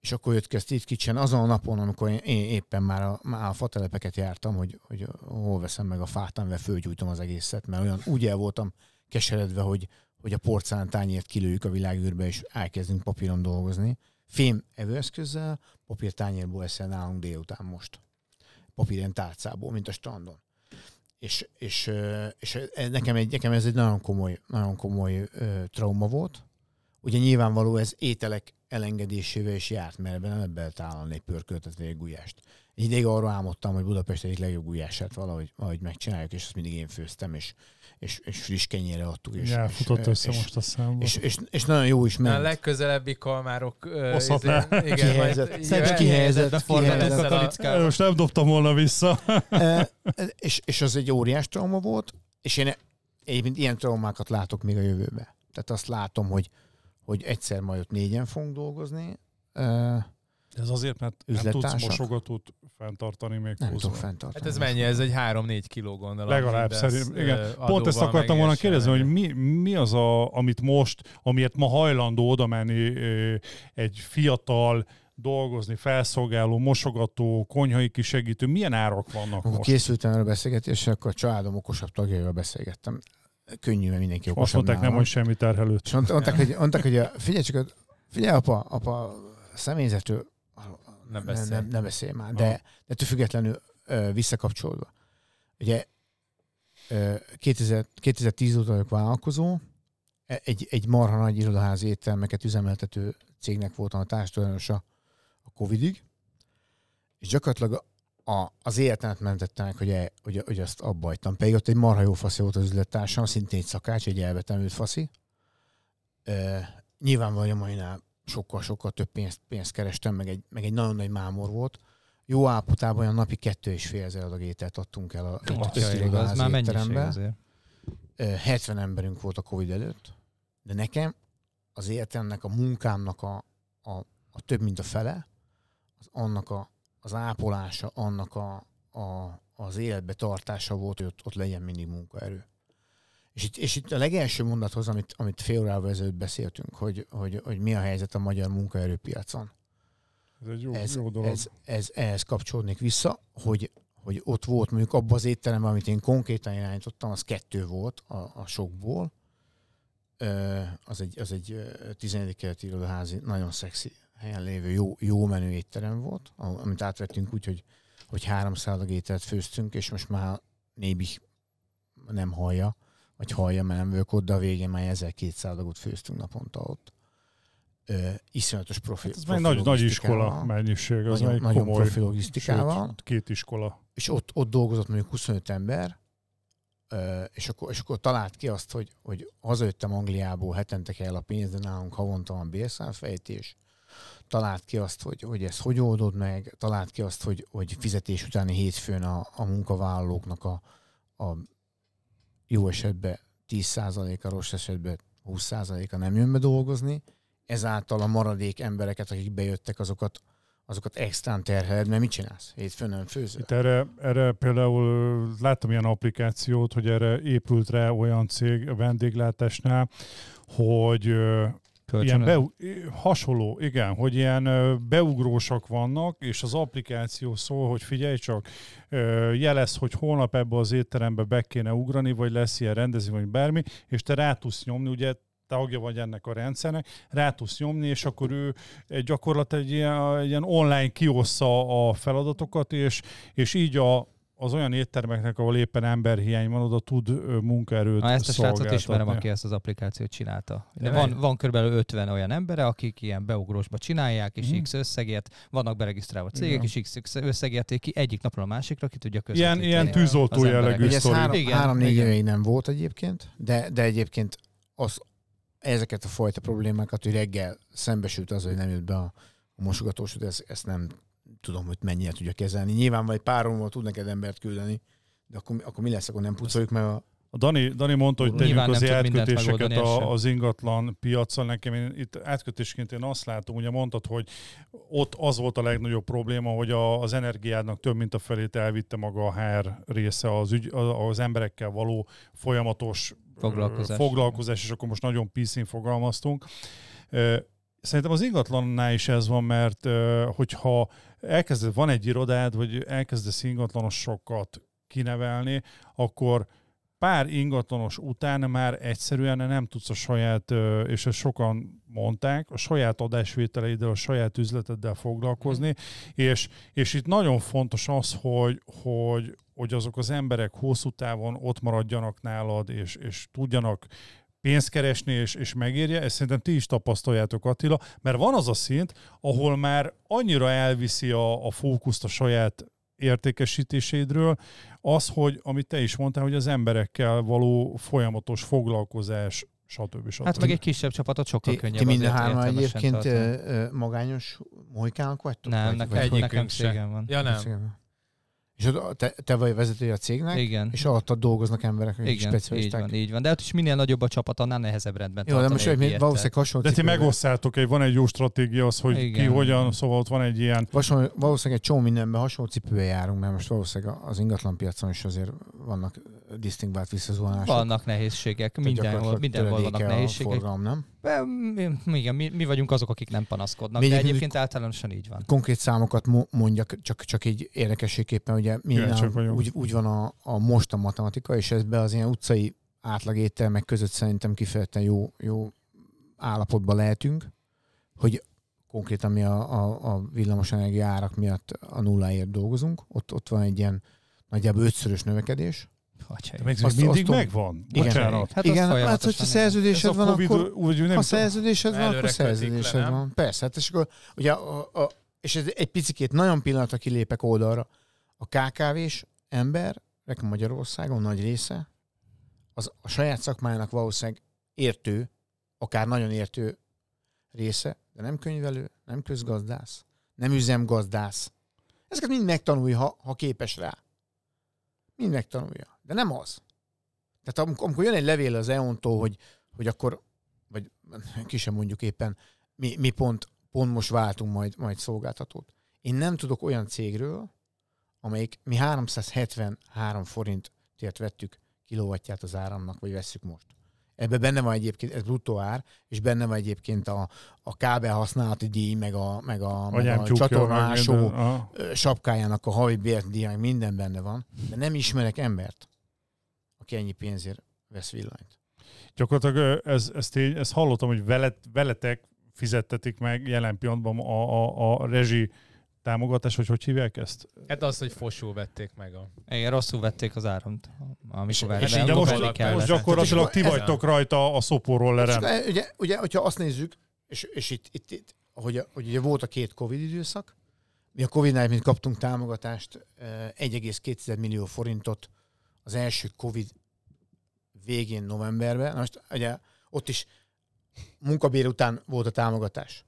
És akkor jött ki a Steve azon a napon, amikor én, éppen már a, már a fatelepeket jártam, hogy, hogy hol veszem meg a fát, amivel fölgyújtom az egészet, mert olyan úgy el voltam keseredve, hogy, hogy a porcelán tányért kilőjük a világűrbe, és elkezdünk papíron dolgozni. Fém evőeszközzel, papírtányérból eszel nálunk délután most. Papíren tálcából, mint a strandon. És, és, és nekem, egy, nekem ez egy nagyon komoly, nagyon komoly trauma volt. Ugye nyilvánvaló ez ételek elengedésével is járt, mert ebben nem ebben lehet állani egy pörköltet vagy egy gulyást. Egy ideig arra álmodtam, hogy Budapest egyik legjobb gulyását valahogy, valahogy megcsináljuk, és azt mindig én főztem, és, és, és friss kenyére adtuk. És, Ja, és, futott össze és, most a számba. és, és, és, nagyon jó is A ment. legközelebbi kalmárok... ö, Hozhatná. izé- igen, Kihelyezett. majd- Szerintem kihelyezett, kihelyezett. a. Most nem dobtam volna vissza. E, és, és az egy óriás trauma volt, és én egyébként ilyen traumákat látok még a jövőbe. Tehát azt látom, hogy, hogy egyszer majd ott négyen fogunk dolgozni, Ez azért, mert nem tudsz mosogatót fenntartani még nem tudok fenntartani. Hát ez mennyi? Ez egy 3-4 kiló gondolom. Legalább mindezt, szerint, ö, igen. Pont ezt akartam volna kérdezni, hogy mi, mi az, a, amit most, amiért ma hajlandó oda menni egy fiatal, dolgozni, felszolgáló, mosogató, konyhai kisegítő, milyen árak vannak Amikor most? készültem erre a beszélgetésre, akkor a családom okosabb tagjaival beszélgettem. Könnyű, mert mindenki Azt okosabb mondták, nem, hogy semmi terhelőt. És mond- mondták, hogy, mondták, hogy a, figyelj csak, a- figyelj apa, apa személyzetről Nem ne, beszélj. ne, ne beszélj már, de, de ettől függetlenül ö, visszakapcsolódva. Ugye ö, 2000, 2010 óta vagyok vállalkozó, E- egy, egy marha nagy irodaházi éttermeket üzemeltető cégnek voltam a társadalmasosa a Covidig, és gyakorlatilag a, az életemet mentettem meg, hogy, el, hogy, hogy azt abba hagytam. Pedig ott egy marha jó faszi volt az üzlettársam, szintén egy szakács, egy elvetemült faszi. Ö, nyilvánvalóan a mainál sokkal-sokkal több pénzt, pénzt kerestem, meg egy, meg egy nagyon nagy mámor volt. Jó állapotában olyan napi kettő és fél ezer adag ételt adtunk el a, mennyiség étterembe. azért. Ö, 70 emberünk volt a Covid előtt, de nekem az életemnek, a munkámnak a, a, a több, mint a fele, az annak a, az ápolása, annak a, a, az életbe tartása volt, hogy ott, ott legyen mindig munkaerő. És itt, és itt a legelső mondathoz, amit, amit fél órával ezelőtt beszéltünk, hogy, hogy, hogy mi a helyzet a magyar munkaerőpiacon. Ez egy jó, Ez, jó dolog. ez, ez, ehhez kapcsolódnék vissza, hogy, hogy ott volt mondjuk abban az étteremben, amit én konkrétan irányítottam, az kettő volt a, a sokból. Ö, az egy, az egy ö, 11. keleti irodaházi, nagyon szexi helyen lévő jó, jó menő étterem volt, amit átvettünk úgy, hogy, hogy 300 ételt főztünk, és most már nébi nem hallja, vagy hallja, mert nem vagyok ott, de a végén már 1200 adagot főztünk naponta ott. Ö, iszonyatos profi. Hát ez profi nagy, nagy iskola mennyiség, az Nagyon, egy nagyon komoly. profi logisztikával. Sőt, két iskola. és ott, ott dolgozott mondjuk 25 ember, ö, és akkor, és akkor talált ki azt, hogy, hogy hazajöttem Angliából, hetente kell a pénz, de nálunk havonta van bérszámfejtés. Talált ki azt, hogy, hogy ezt hogy oldod meg, talált ki azt, hogy, hogy fizetés utáni hétfőn a, a munkavállalóknak a, a jó esetben 10%-a, rossz esetben 20%-a nem jön be dolgozni, ezáltal a maradék embereket, akik bejöttek, azokat, azokat extrán terheled, mert mit csinálsz? Hétfőn nem főzöl. Itt erre, erre például láttam ilyen applikációt, hogy erre épült rá olyan cég a vendéglátásnál, hogy ö, ilyen beu- hasonló, igen, hogy ilyen beugrósak vannak, és az applikáció szól, hogy figyelj csak, jelez, hogy holnap ebbe az étterembe be kéne ugrani, vagy lesz ilyen rendezvény, vagy bármi, és te rá tudsz nyomni, ugye tagja vagy ennek a rendszernek, rá tudsz nyomni, és akkor ő egy gyakorlatilag egy ilyen, egy ilyen online kiossza a feladatokat, és, és így a, az olyan éttermeknek, ahol éppen emberhiány van, oda tud munkaerőt Na, ezt a srácot ismerem, aki ezt az applikációt csinálta. De van, van körülbelül 50 olyan ember, akik ilyen beugrósba csinálják, és Mhm. X összegért, vannak beregisztrálva cégek, Igen. és X összegért ki egyik napról a másikra ki tudja Ilyen, közvetíteni. ilyen tűzoltó az emberek. jellegű sztori. három, Igen, három-négy igen. éveig nem volt egyébként, de, de egyébként az, ezeket a fajta problémákat, hogy reggel szembesült az, hogy nem jött be a, a mosogatós, de ezt, ezt nem tudom, hogy mennyire tudja kezelni. Nyilván vagy pár órával tud neked embert küldeni, de akkor, akkor mi lesz, akkor nem pucoljuk meg a... A Dani, Dani mondta, hogy tegyünk Nyilván mindent átkötéseket a, az ingatlan piacon. Nekem én, itt átkötésként én azt látom, ugye mondtad, hogy ott az volt a legnagyobb probléma, hogy a, az energiádnak több mint a felét elvitte maga a HR része, az, ügy, az emberekkel való folyamatos Foglalkozás. foglalkozás, és akkor most nagyon piszin fogalmaztunk. Szerintem az ingatlannál is ez van, mert hogyha elkezded, van egy irodád, vagy elkezdesz ingatlanosokat kinevelni, akkor pár ingatlanos után már egyszerűen nem tudsz a saját, és ezt sokan mondták, a saját adásvételeiddel, a saját üzleteddel foglalkozni, és, és itt nagyon fontos az, hogy, hogy, hogy azok az emberek hosszú távon ott maradjanak nálad, és, és tudjanak pénzt keresni, és, és megérje. Ezt szerintem ti is tapasztaljátok, Attila, mert van az a szint, ahol már annyira elviszi a, a fókuszt a saját értékesítésédről, az, hogy, amit te is mondtál, hogy az emberekkel való folyamatos foglalkozás, stb. stb. Hát meg egy kisebb csapatot sokkal Ti, könnyebb ti minden azért hárman egyébként tartani. magányos mohikánok vagytok? Nem, vagy, nekem, vagy, nekem cégem van. Ja nem. És ott te, te vagy vezetője a cégnek, Igen. és alattad dolgoznak emberek, akik Igen, így specialisták. van, így van. De ott is minél nagyobb a csapat, annál nehezebb rendben Jó, de most egy hogy mi ilyet, valószínűleg hasonló De ti megosztátok, egy, van egy jó stratégia az, hogy Igen. ki hogyan, szóval ott van egy ilyen valószínűleg egy csomó mindenben hasonló cipőbe járunk, mert most valószínűleg az ingatlan piacon is azért vannak disztingvált visszazvonások. Vannak nehézségek, mindenhol, mindenhol vannak töredéke a nehézségek. Forgalom, nem? Igen, mi, mi vagyunk azok, akik nem panaszkodnak, Mi de egyébként- általánosan így van. Konkrét számokat mo- mondjak, csak, csak így érdekességképpen, ugye mi Kíváncsiak nálunk vagyunk. úgy, úgy van a, a most a matematika, és ezben az ilyen utcai átlagételmek között szerintem kifejezetten jó, jó állapotban lehetünk, hogy konkrétan mi a, a, a villamosenergia árak miatt a nulláért dolgozunk, ott, ott van egy ilyen nagyjából ötszörös növekedés. Atyai. De még Azt- mindig azt- megvan. Igen. Bocsánat. Hát Igen, hát hogyha szerződésed van, Covid, akkor úgy, nem ha szerződésed van, akkor le, szerződésed nem? van. Persze, hát és akkor ugye a, a, és ez egy picikét nagyon pillanatra kilépek oldalra. A KKV-s emberek Magyarországon nagy része az a saját szakmájának valószínűleg értő, akár nagyon értő része, de nem könyvelő, nem közgazdász, nem üzemgazdász. Ezeket mind megtanulja, ha, ha képes rá. Mind megtanulja. De nem az. Tehát amikor, jön egy levél az EON-tól, hogy, hogy akkor vagy ki sem mondjuk éppen, mi, mi pont, pont most váltunk majd, majd szolgáltatót. Én nem tudok olyan cégről, amelyik mi 373 forintért vettük kilovatját az áramnak, vagy vesszük most. Ebben benne van egyébként, ez bruttó ár, és benne van egyébként a, a kábel használati díj, meg a, meg a, meg a csatornásó sapkájának a havi bértdíj, meg minden benne van. De nem ismerek embert, aki ennyi pénzért vesz villanyt. Gyakorlatilag ez, ezt, én, ezt hallottam, hogy velet, veletek fizettetik meg jelen pillanatban a, a, a rezsi támogatás, hogy hogy hívják ezt? Hát az, hogy fosul vették meg a... Igen, rosszul vették az áramt. Amikor És- és De most, most gyakorlatilag ti vagytok rajta a szopórolleren. Csak, ugye, ugye, hogyha azt nézzük, és, és itt, itt, itt hogy, hogy ugye volt a két Covid időszak, mi a Covid-nál mint kaptunk támogatást, eh, 1,2 millió forintot az első Covid végén novemberben. Na most ugye ott is munkabér után volt a támogatás.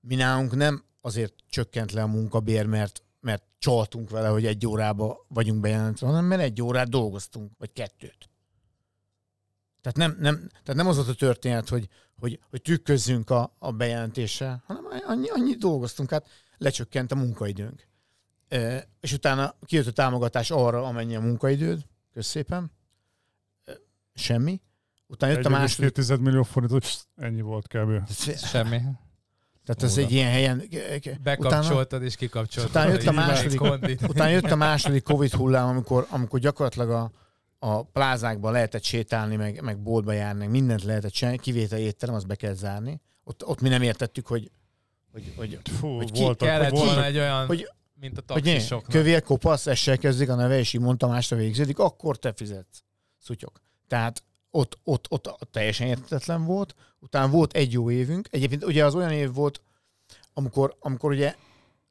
Mi nálunk nem azért csökkent le a munkabér, mert, mert csaltunk vele, hogy egy órába vagyunk bejelentve, hanem mert egy órát dolgoztunk, vagy kettőt. Tehát nem, nem, tehát nem az volt a történet, hogy, hogy, hogy trükközzünk a, a bejelentéssel, hanem annyi, annyi dolgoztunk, hát lecsökkent a munkaidőnk. E, és utána kijött a támogatás arra, amennyi a munkaidőd, kösz szépen, semmi. Utána jött a második, 1,2 millió forint, hogy ennyi volt kb. Semmi. tehát ez egy ilyen helyen, utána, Bekapcsoltad és kikapcsoltad. Utána jött a második- kondit. utána jött a második Covid hullám, amikor, amikor gyakorlatilag a, a plázákban lehetett sétálni, meg, meg boltba járni, mindent lehetett csinálni, kivétel étterem, azt be kell zárni. Ott, ott mi nem értettük, hogy, hogy, hogy, Fú, Hogy ki voltak, Kellett voltak, volna egy olyan, hogy- mint a taxisoknak. kövér, kopasz, essel kezdik a neve, és Simon Tamásra végződik, akkor te fizetsz. Szutyok. Tehát ott, ott, ott teljesen értetetlen volt. Utána volt egy jó évünk. Egyébként ugye az olyan év volt, amikor, amikor ugye,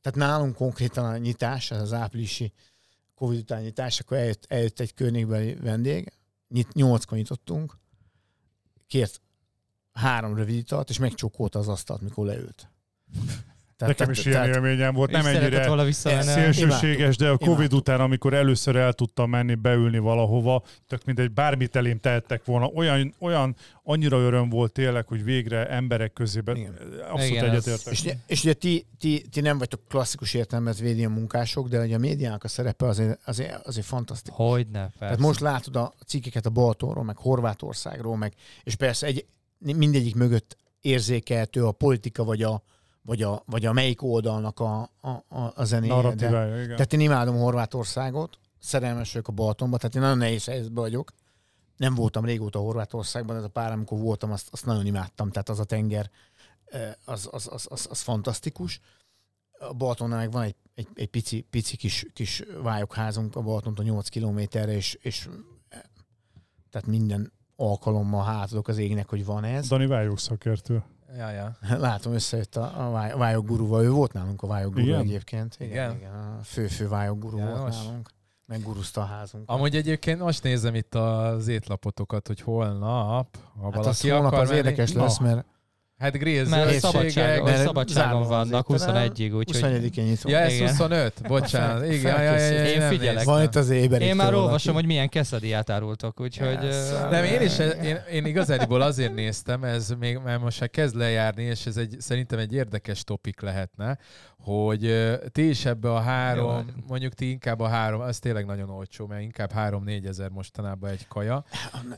tehát nálunk konkrétan a nyitás, az áprilisi Covid után nyitás, akkor eljött, eljött egy környékbeli vendég, nyit, nyolckor nyitottunk, kért három rövid italt, és megcsókolta az asztalt, mikor leült. Nekem is ilyen élményem volt, nem ennyire szélsőséges, de a Covid Imádtuk. után, amikor először el tudtam menni, beülni valahova, tök mindegy, bármit elém tehettek volna, olyan, olyan annyira öröm volt tényleg, hogy végre emberek közében Igen. abszolút Igen, egyetértek. És, ugye- és ugye ti, ti, ti nem vagytok klasszikus értelmet média munkások, de ugye a médiának a szerepe azért, azért, azért fantasztikus. Hogyne, persze. Tehát most látod a cikkeket a Balatonról, meg Horvátországról, meg, és persze egy, mindegyik mögött érzékelhető a politika, vagy a, vagy a, vagy a melyik oldalnak a, a, a, a zenéje. De, Narratívája, igen. tehát én imádom Horvátországot, szerelmes vagyok a Balatonba, tehát én nagyon nehéz helyzetben vagyok. Nem voltam régóta Horvátországban, ez a pár, amikor voltam, azt, azt nagyon imádtam, tehát az a tenger, eh, az, az, az, az, az fantasztikus. A Balatonnál meg van egy, egy, egy pici, pici kis, kis vályokházunk a Balatontól 8 kilométerre, és, és eh, tehát minden alkalommal hátadok az égnek, hogy van ez. Dani Vályog szakértő. Ja, ja. Látom, összejött a, a vály- vályog gurúval. Ő volt nálunk a vályog guru Igen? egyébként. Igen, Igen? igen. A fő-fő vályog guru János. volt nálunk. Megguruzta a házunk. Amúgy egyébként most nézem itt az étlapotokat, hogy holnap, ha hát valaki az holnap akar az menni, érdekes lesz, mert Hát grill Mert szabadságon, mert szabadságon vannak étterem, 21-ig, úgyhogy 21-én nyitom. Ja, ez Igen. 25? Bocsánat. Igen, ja, ja, ja, Én figyelek. Van itt az éber. én már olvasom, hogy milyen keszadiát árultok, úgyhogy... Yes. ö, Nem, én is, én, én igazából azért néztem, ez még, mert most már kezd lejárni, és ez egy, szerintem egy érdekes topik lehetne, hogy ti is ebbe a három, Jó. mondjuk ti inkább a három, az tényleg nagyon olcsó, mert inkább három-négy ezer mostanában egy kaja.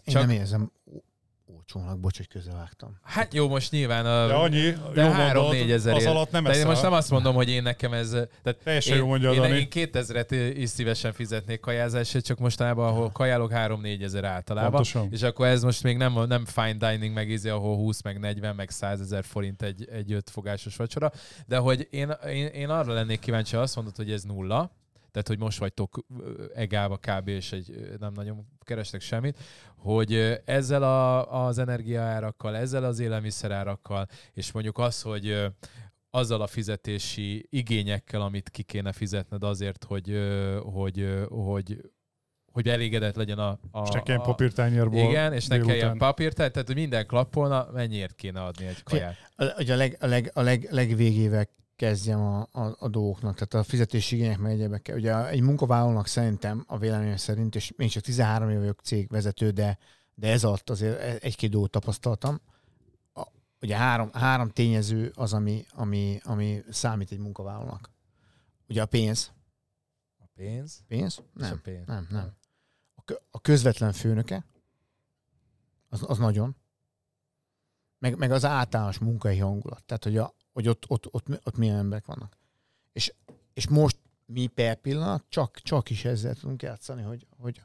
Én Csak- nem érzem olcsónak, bocs, hogy közbevágtam. Hát jó, most nyilván a... De annyi, de jó három mondod, négy ezer az alatt nem de én most nem azt mondom, hogy én nekem ez... Tehát Teljesen én, jó mondja én, Dani. én 2000-et is szívesen fizetnék kajázásért, csak mostanában, ahol kajálok 3-4 ezer általában. Pontosan. És akkor ez most még nem, nem fine dining, meg ízi, ahol 20, meg 40, meg 100 ezer forint egy, egy ötfogásos vacsora. De hogy én, én, én arra lennék kíváncsi, ha azt mondod, hogy ez nulla, tehát hogy most vagytok ö, egálva kb. és egy, nem nagyon kerestek semmit, hogy ezzel a, az energiaárakkal, ezzel az élelmiszerárakkal, és mondjuk az, hogy azzal a fizetési igényekkel, amit ki kéne fizetned azért, hogy, hogy, hogy, hogy elégedett legyen a... a És ne kelljen papírtányérból Igen, és ne kelljen papírt, tehát hogy minden klappolna, mennyiért kéne adni egy kaját? A- Ugye a, leg, a, leg, a leg, legvégével kezdjem a, a, a dolgoknak, tehát a fizetési igények meg egyebekkel. Ugye egy munkavállalónak szerintem, a véleményem szerint, és még csak 13 év vagyok cégvezető, de, de ez alatt azért egy-két dolgot tapasztaltam. A, ugye három, három tényező az, ami, ami, ami számít egy munkavállalónak. Ugye a pénz. A pénz? Pénz? És a Nem, pénz. nem, nem. A, a közvetlen főnöke, az, az nagyon. Meg, meg az általános munkai hangulat. Tehát, hogy, a, hogy ott, ott, ott, ott milyen emberek vannak. És, és most mi per pillanat csak, csak is ezzel tudunk játszani, hogy, hogy,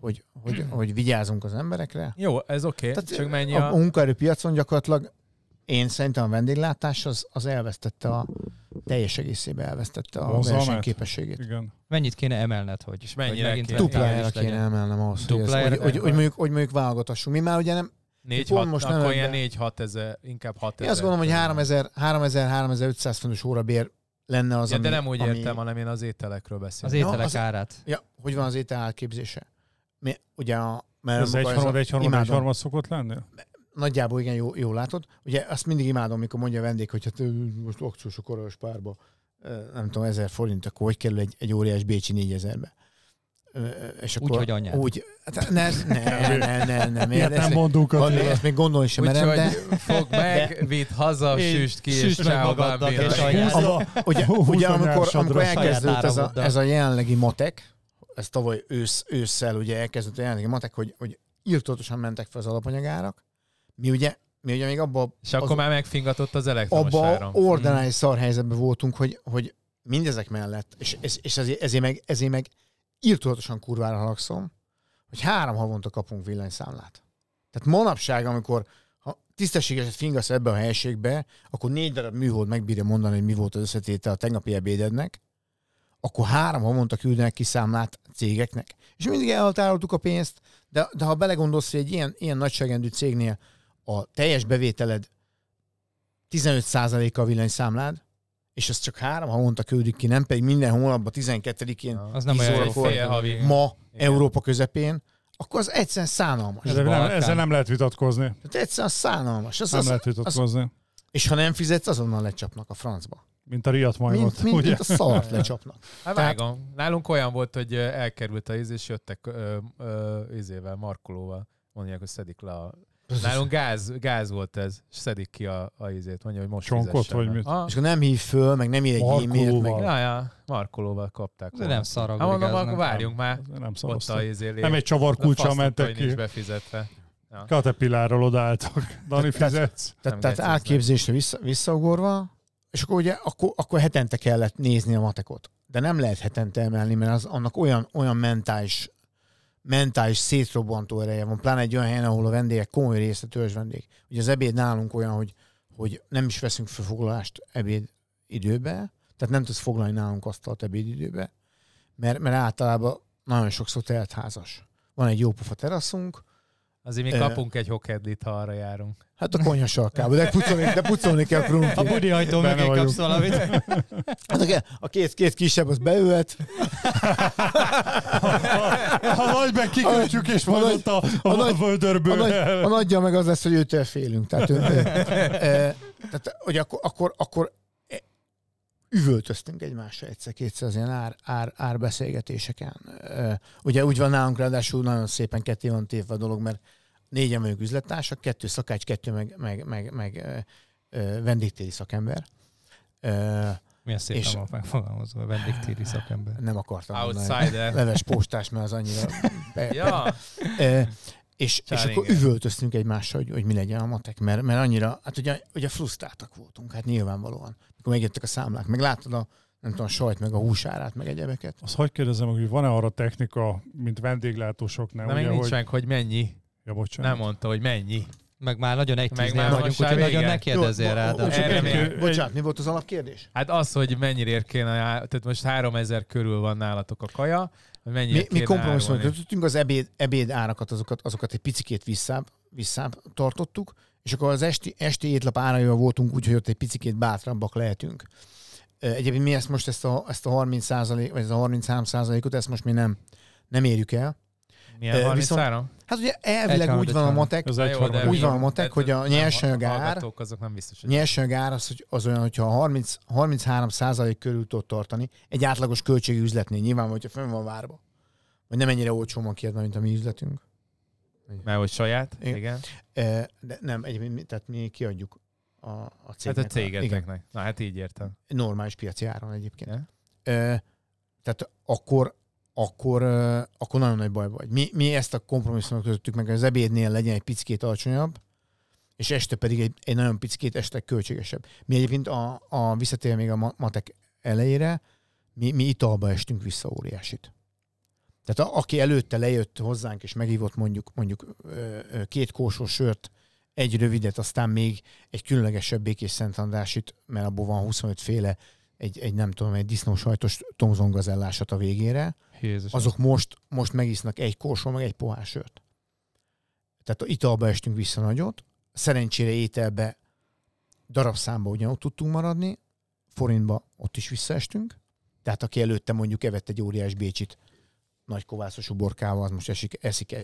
hogy, hogy, hogy vigyázunk az emberekre. Jó, ez oké, okay. csak mennyi a, a... munkaerőpiacon gyakorlatilag én szerintem a vendéglátás az, az elvesztette a teljes egészében elvesztette a versenyképességét. Igen. Mennyit kéne emelned, hogy, És mennyire hogy megint kéne? Duplájára kéne emelnem ahhoz, hogy, ez, Duplájára hogy, hogy, hogy, mondjuk, hogy mondjuk válogathassunk. Mi már ugye nem, 4 pont 6 most akkor ilyen ebben. 4-6 ezer, inkább 6 én ezer. azt gondolom, hogy 3000 3000-3500 fontos órabér lenne az, Ja, ami, de nem úgy ami, értem, hanem én az ételekről Az beszélek. ételek az- árát. Ja, hogy van az étel elképzése? Mi, ugye a, mert Ez egy maga harmad, egy harmad, egy imádom. harmad szokott lenni? Nagyjából igen, jó, jó látod. Ugye azt mindig imádom, amikor mondja a vendég, hogy hát most akciósok aranyos párba, ö, nem tudom, ezer forint, akkor hogy kerül egy, egy óriás bécsi négyezerbe. És akkor Úgy, hogy anyád. Úgy, hát ne, ne, ne, ne, ne, Ilyet ne, nem mondunk Attila. ezt még gondolni sem merem, de fogd meg, vidd haza, süst ki, és bambino. és ugye, ugye amikor, amikor elkezdődött ez a, ez a jelenlegi matek, ez tavaly ősz, ősszel ugye elkezdődött a jelenlegi matek, hogy, hogy írtótosan mentek fel az alapanyagárak. Mi ugye, mi ugye még abban És akkor az- már megfingatott az elektromos abba áram. ordinális szar helyzetben voltunk, hogy, hogy mindezek mellett, és, és, és ezért, ezért, meg, ezért meg írtózatosan kurvára haragszom, hogy három havonta kapunk villanyszámlát. Tehát manapság, amikor ha tisztességeset fingasz ebbe a helységbe, akkor négy darab műhold megbírja mondani, hogy mi volt az összetétel a tegnapi ebédednek, akkor három havonta küldenek ki számlát cégeknek. És mindig elhatároltuk a pénzt, de, de ha belegondolsz, hogy egy ilyen, ilyen nagyságrendű cégnél a teljes bevételed 15%-a a villanyszámlád, és ezt csak három havonta küldik ki, nem pedig minden hónapban 12-én Ja. Az nem 10 olyan fél havi. ma Igen. Európa közepén, akkor az egyszerűen szánalmas. Ezzel nem, ezzel nem lehet vitatkozni. Tehát egyszerűen szánalmas. Az, Nem az, lehet az, vitatkozni. és ha nem fizetsz, azonnal lecsapnak a francba. Mint a riat majmot, Mint, mint, ugye? mint a szart lecsapnak. Hát Tehát- vágom. Nálunk olyan volt, hogy elkerült a íz, és jöttek ö, ö, izével, markolóval. Mondják, hogy szedik le a... Nálunk gáz, gáz volt ez, és szedik ki a, a ízét. Mondja, hogy most Csonkot, vagy mit? Ah, És akkor nem hív föl, meg nem ír egy e-mailt, meg Markolóval. ja, ja, markolóval kapták. De nem szarag. Hát mondom, akkor nem. várjunk már. Nem Ott a szavaztak. izé Nem egy csavar kulcsal mentek hogy nincs ki. befizetve. Caterpillarral odaálltak. Dani, fizetsz? Tehát, Nem tehát átképzésre vissza, visszaugorva, és akkor ugye akkor, akkor hetente kellett nézni a matekot. De nem lehet hetente emelni, mert az, annak olyan, olyan mentális, mentális szétrobbantó ereje van, pláne egy olyan helyen, ahol a vendégek komoly része törzs vendég. Ugye az ebéd nálunk olyan, hogy, hogy nem is veszünk fel foglalást ebéd időbe, tehát nem tudsz foglalni nálunk asztalt ebéd időbe, mert, mert általában nagyon sokszor teltházas. Van egy jó pofa teraszunk, Azért mi kapunk egy hokedlit, ha arra járunk. hát a konyha sarkába, de pucolni, de pucolni kell A krumplit. budi ajtó mögé kapsz valamit. Hát a, a két, két kisebb az beült, Ha nagy meg kikötjük, és A majd ott a, a a, nagy- a vödörből. a, nagy, a nagyja meg az lesz, hogy őtől félünk. Tehát, ő, ő, e, tehát hogy akkor, akkor, akkor üvöltöztünk egymásra egyszer-kétszer az ilyen ár, ár, árbeszélgetéseken. Ugye úgy van nálunk ráadásul nagyon szépen ketté van tévve a dolog, mert négyen vagyunk üzlettársak, kettő szakács, kettő meg, meg, meg, meg e, vendégtéri szakember. E, Milyen szépen És- van megfogalmazva, vendégtéri szakember. nem akartam mondani. Outsider. Leves postás, mert az annyira... Be, Ja, És, és Csáringen. akkor üvöltöztünk egymással, hogy, hogy mi legyen a matek, mert, mert annyira, hát ugye, ugye frusztráltak voltunk, hát nyilvánvalóan. Mikor megjöttek a számlák, meg láttad a, nem tudom, a sajt, meg a húsárát, meg egyebeket. Azt hogy kérdezem, hogy van-e arra technika, mint vendéglátósoknál? de ugye, nincs hogy... meg, hogy mennyi. Ja, bocsánat. Nem mondta, hogy mennyi. Meg már nagyon egy Meg már vagyunk, úgyhogy nagyon ne kérdezzél rá. bocsánat, mi volt az alapkérdés? Hát az, hogy mennyire kéne, tehát most 3000 körül van nálatok a kaja, Mi, mi kompromisszumot kötöttünk, az ebéd, ebéd árakat, azokat, azokat egy picikét visszább, visszább tartottuk, és akkor az esti, esti étlap áraival voltunk úgy, hogy ott egy picikét bátrabbak lehetünk. Egyébként mi ezt most ezt a, ezt a 30% vagy ez a 33 ot ezt most mi nem, nem érjük el. Milyen Ö, 33? Hát ugye elvileg Egy úgy van a matek, egy jó, Úgy van a matek, hogy a nem, nyersanyag ár- hallgatók azok nem biztos, hogy nyersanyag ár az, hogy az olyan, hogyha 30, 33 százalék körül tud tartani, egy átlagos költségű üzletnél nyilván, hogyha fönn van várva. Vagy nem ennyire olcsó van kiadva, mint a mi üzletünk. Mert hogy saját, Igen. igen. E, De nem, egyébként mi, tehát mi kiadjuk a, a Hát cégnek. a cégeteknek. Na hát így értem. normális piaci áron egyébként. Ö, tehát akkor, akkor, akkor nagyon nagy baj vagy. Mi, mi ezt a kompromisszumot közöttük meg, hogy az ebédnél legyen egy picit alacsonyabb, és este pedig egy, egy nagyon picit este költségesebb. Mi egyébként a, a visszatér még a ma- matek elejére, mi, mi italba estünk vissza óriásit. Tehát a, aki előtte lejött hozzánk, és megívott mondjuk, mondjuk két kósos sört, egy rövidet, aztán még egy különlegesebb békés Szent Andrásit, mert abból van 25 féle, egy, egy nem tudom, egy disznósajtos tomzongazellásat a végére, Jézus. azok most, most megisznak egy korsó, meg egy pohár sört. Tehát a italba estünk vissza nagyot, szerencsére ételbe darabszámba ugyanott tudtunk maradni, forintba ott is visszaestünk, tehát aki előtte mondjuk evett egy óriás bécsit nagy kovászos uborkával, az most esik, eszik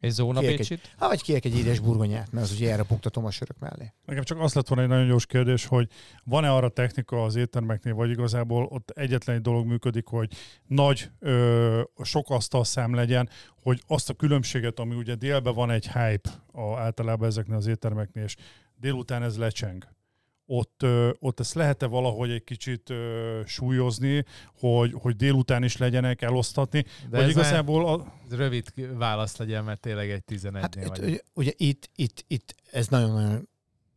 És Zóna Kérek Bécsit? hát vagy kérek egy édes burgonyát, mert az ugye erre puktatom a sörök mellé. Nekem csak azt lett volna egy nagyon gyors kérdés, hogy van-e arra technika az éttermeknél, vagy igazából ott egyetlen egy dolog működik, hogy nagy, ö, sok asztalszám legyen, hogy azt a különbséget, ami ugye délben van egy hype a, általában ezeknél az éttermeknél, és délután ez lecseng. Ott, ott ezt lehet-e valahogy egy kicsit ö, súlyozni, hogy, hogy délután is legyenek elosztatni, De vagy ez igazából a, Ez rövid válasz legyen, mert tényleg egy 11-nél Hát itt, vagy. ugye, ugye itt, itt, itt ez nagyon-nagyon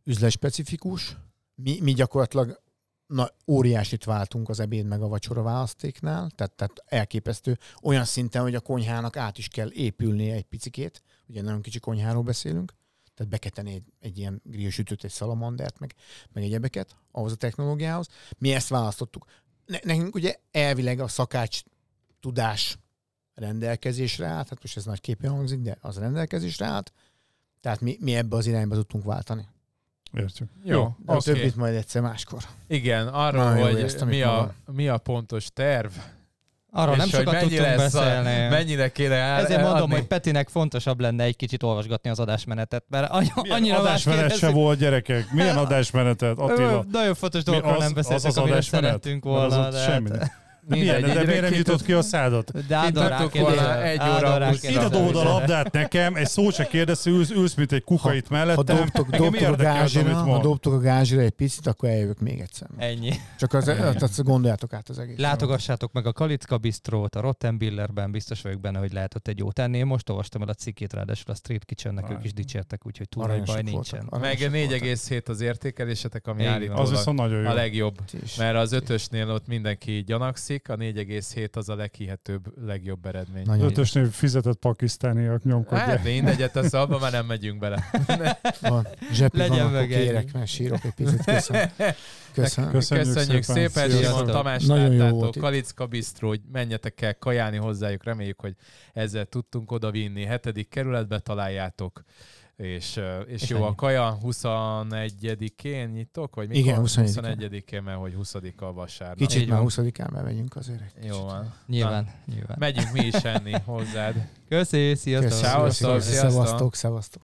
üzletspecifikus. Mi, mi gyakorlatilag na, óriásit váltunk az ebéd meg a vacsora választéknál, tehát, tehát elképesztő. Olyan szinten, hogy a konyhának át is kell épülnie egy picikét. Ugye nagyon kicsi konyháról beszélünk. Tehát be kell tenni egy, egy ilyen grillsütőt, egy szalamandert, meg, meg egyebeket ahhoz a technológiához. Mi ezt választottuk. Ne, nekünk ugye elvileg a szakács tudás rendelkezésre állt, hát most ez nagy képen hangzik, de az rendelkezésre állt, tehát mi, mi ebbe az irányba tudtunk váltani. értjük. Jó, A oké. többit majd egyszer máskor. Igen, arról, hogy éreztem mi a, mi a pontos terv, Arról nem sokat mennyi tudtunk lesz a- beszélni. mennyire kéne el, Ezért mondom, eladni. hogy Petinek fontosabb lenne egy kicsit olvasgatni az adásmenetet, mert any- Milyen annyira adásmenet se volt, gyerekek? Milyen adásmenetet, Attila? Nagyon fontos dolgokról az- nem az beszéltünk, az amire szerettünk az volna. ott de semmi. hát- Milyen, de, miért nem ki jutott ki a szádat? De volna egy óra Ide dobod a labdát nekem, egy szót se kérdez, ülsz, ülsz mint egy kuka itt Ha mellettem. dobtok, dobtok, a gázsira, ha dobtok a gázsira egy picit, akkor eljövök még egyszer. Ennyi. Csak az, azt gondoljátok át az egész. Látogassátok meg a Kalicka Bistrót, a Rottenbillerben, biztos vagyok benne, hogy lehet ott egy jót enni. Én most olvastam el a cikkét, ráadásul a Street Kitchennek ők is dicsértek, úgyhogy túl nagy baj nincsen. Meg voltak. 4,7 az értékelésetek, ami állítólag jó. a legjobb. Mert az ötösnél ott mindenki gyanakszik, a 4,7 az a leghihetőbb, legjobb eredmény. Nagyon Ötösnél fizetett pakisztániak nyomkodják. Hát mindegy, ezt abban már nem megyünk bele. van. Zsepi Legyen van, akkor kérek, mert sírok egy picit. Köszönöm. Köszönöm. Köszönjük Köszönjük szépen, szépen. Tamás Nagyon jó láttától, volt itt. Kalicka Bistró, hogy menjetek el kajálni hozzájuk, reméljük, hogy ezzel tudtunk odavinni. Hetedik kerületbe találjátok, és, és, És jó ennyi. a kaja 21-én nyitok, vagy mikor? Igen, 21-én. 21-én, mert hogy 20-a vasárnap. Kicsit Így már van. 20-án bemegyünk azért. egy kicsit. Jó van. Nyilván, nyilván. Megyünk mi is enni hozzád. Köszi, sziasztok! Köszönöm. Szevasztok, sziasztok. Szevasztok, szevasztok.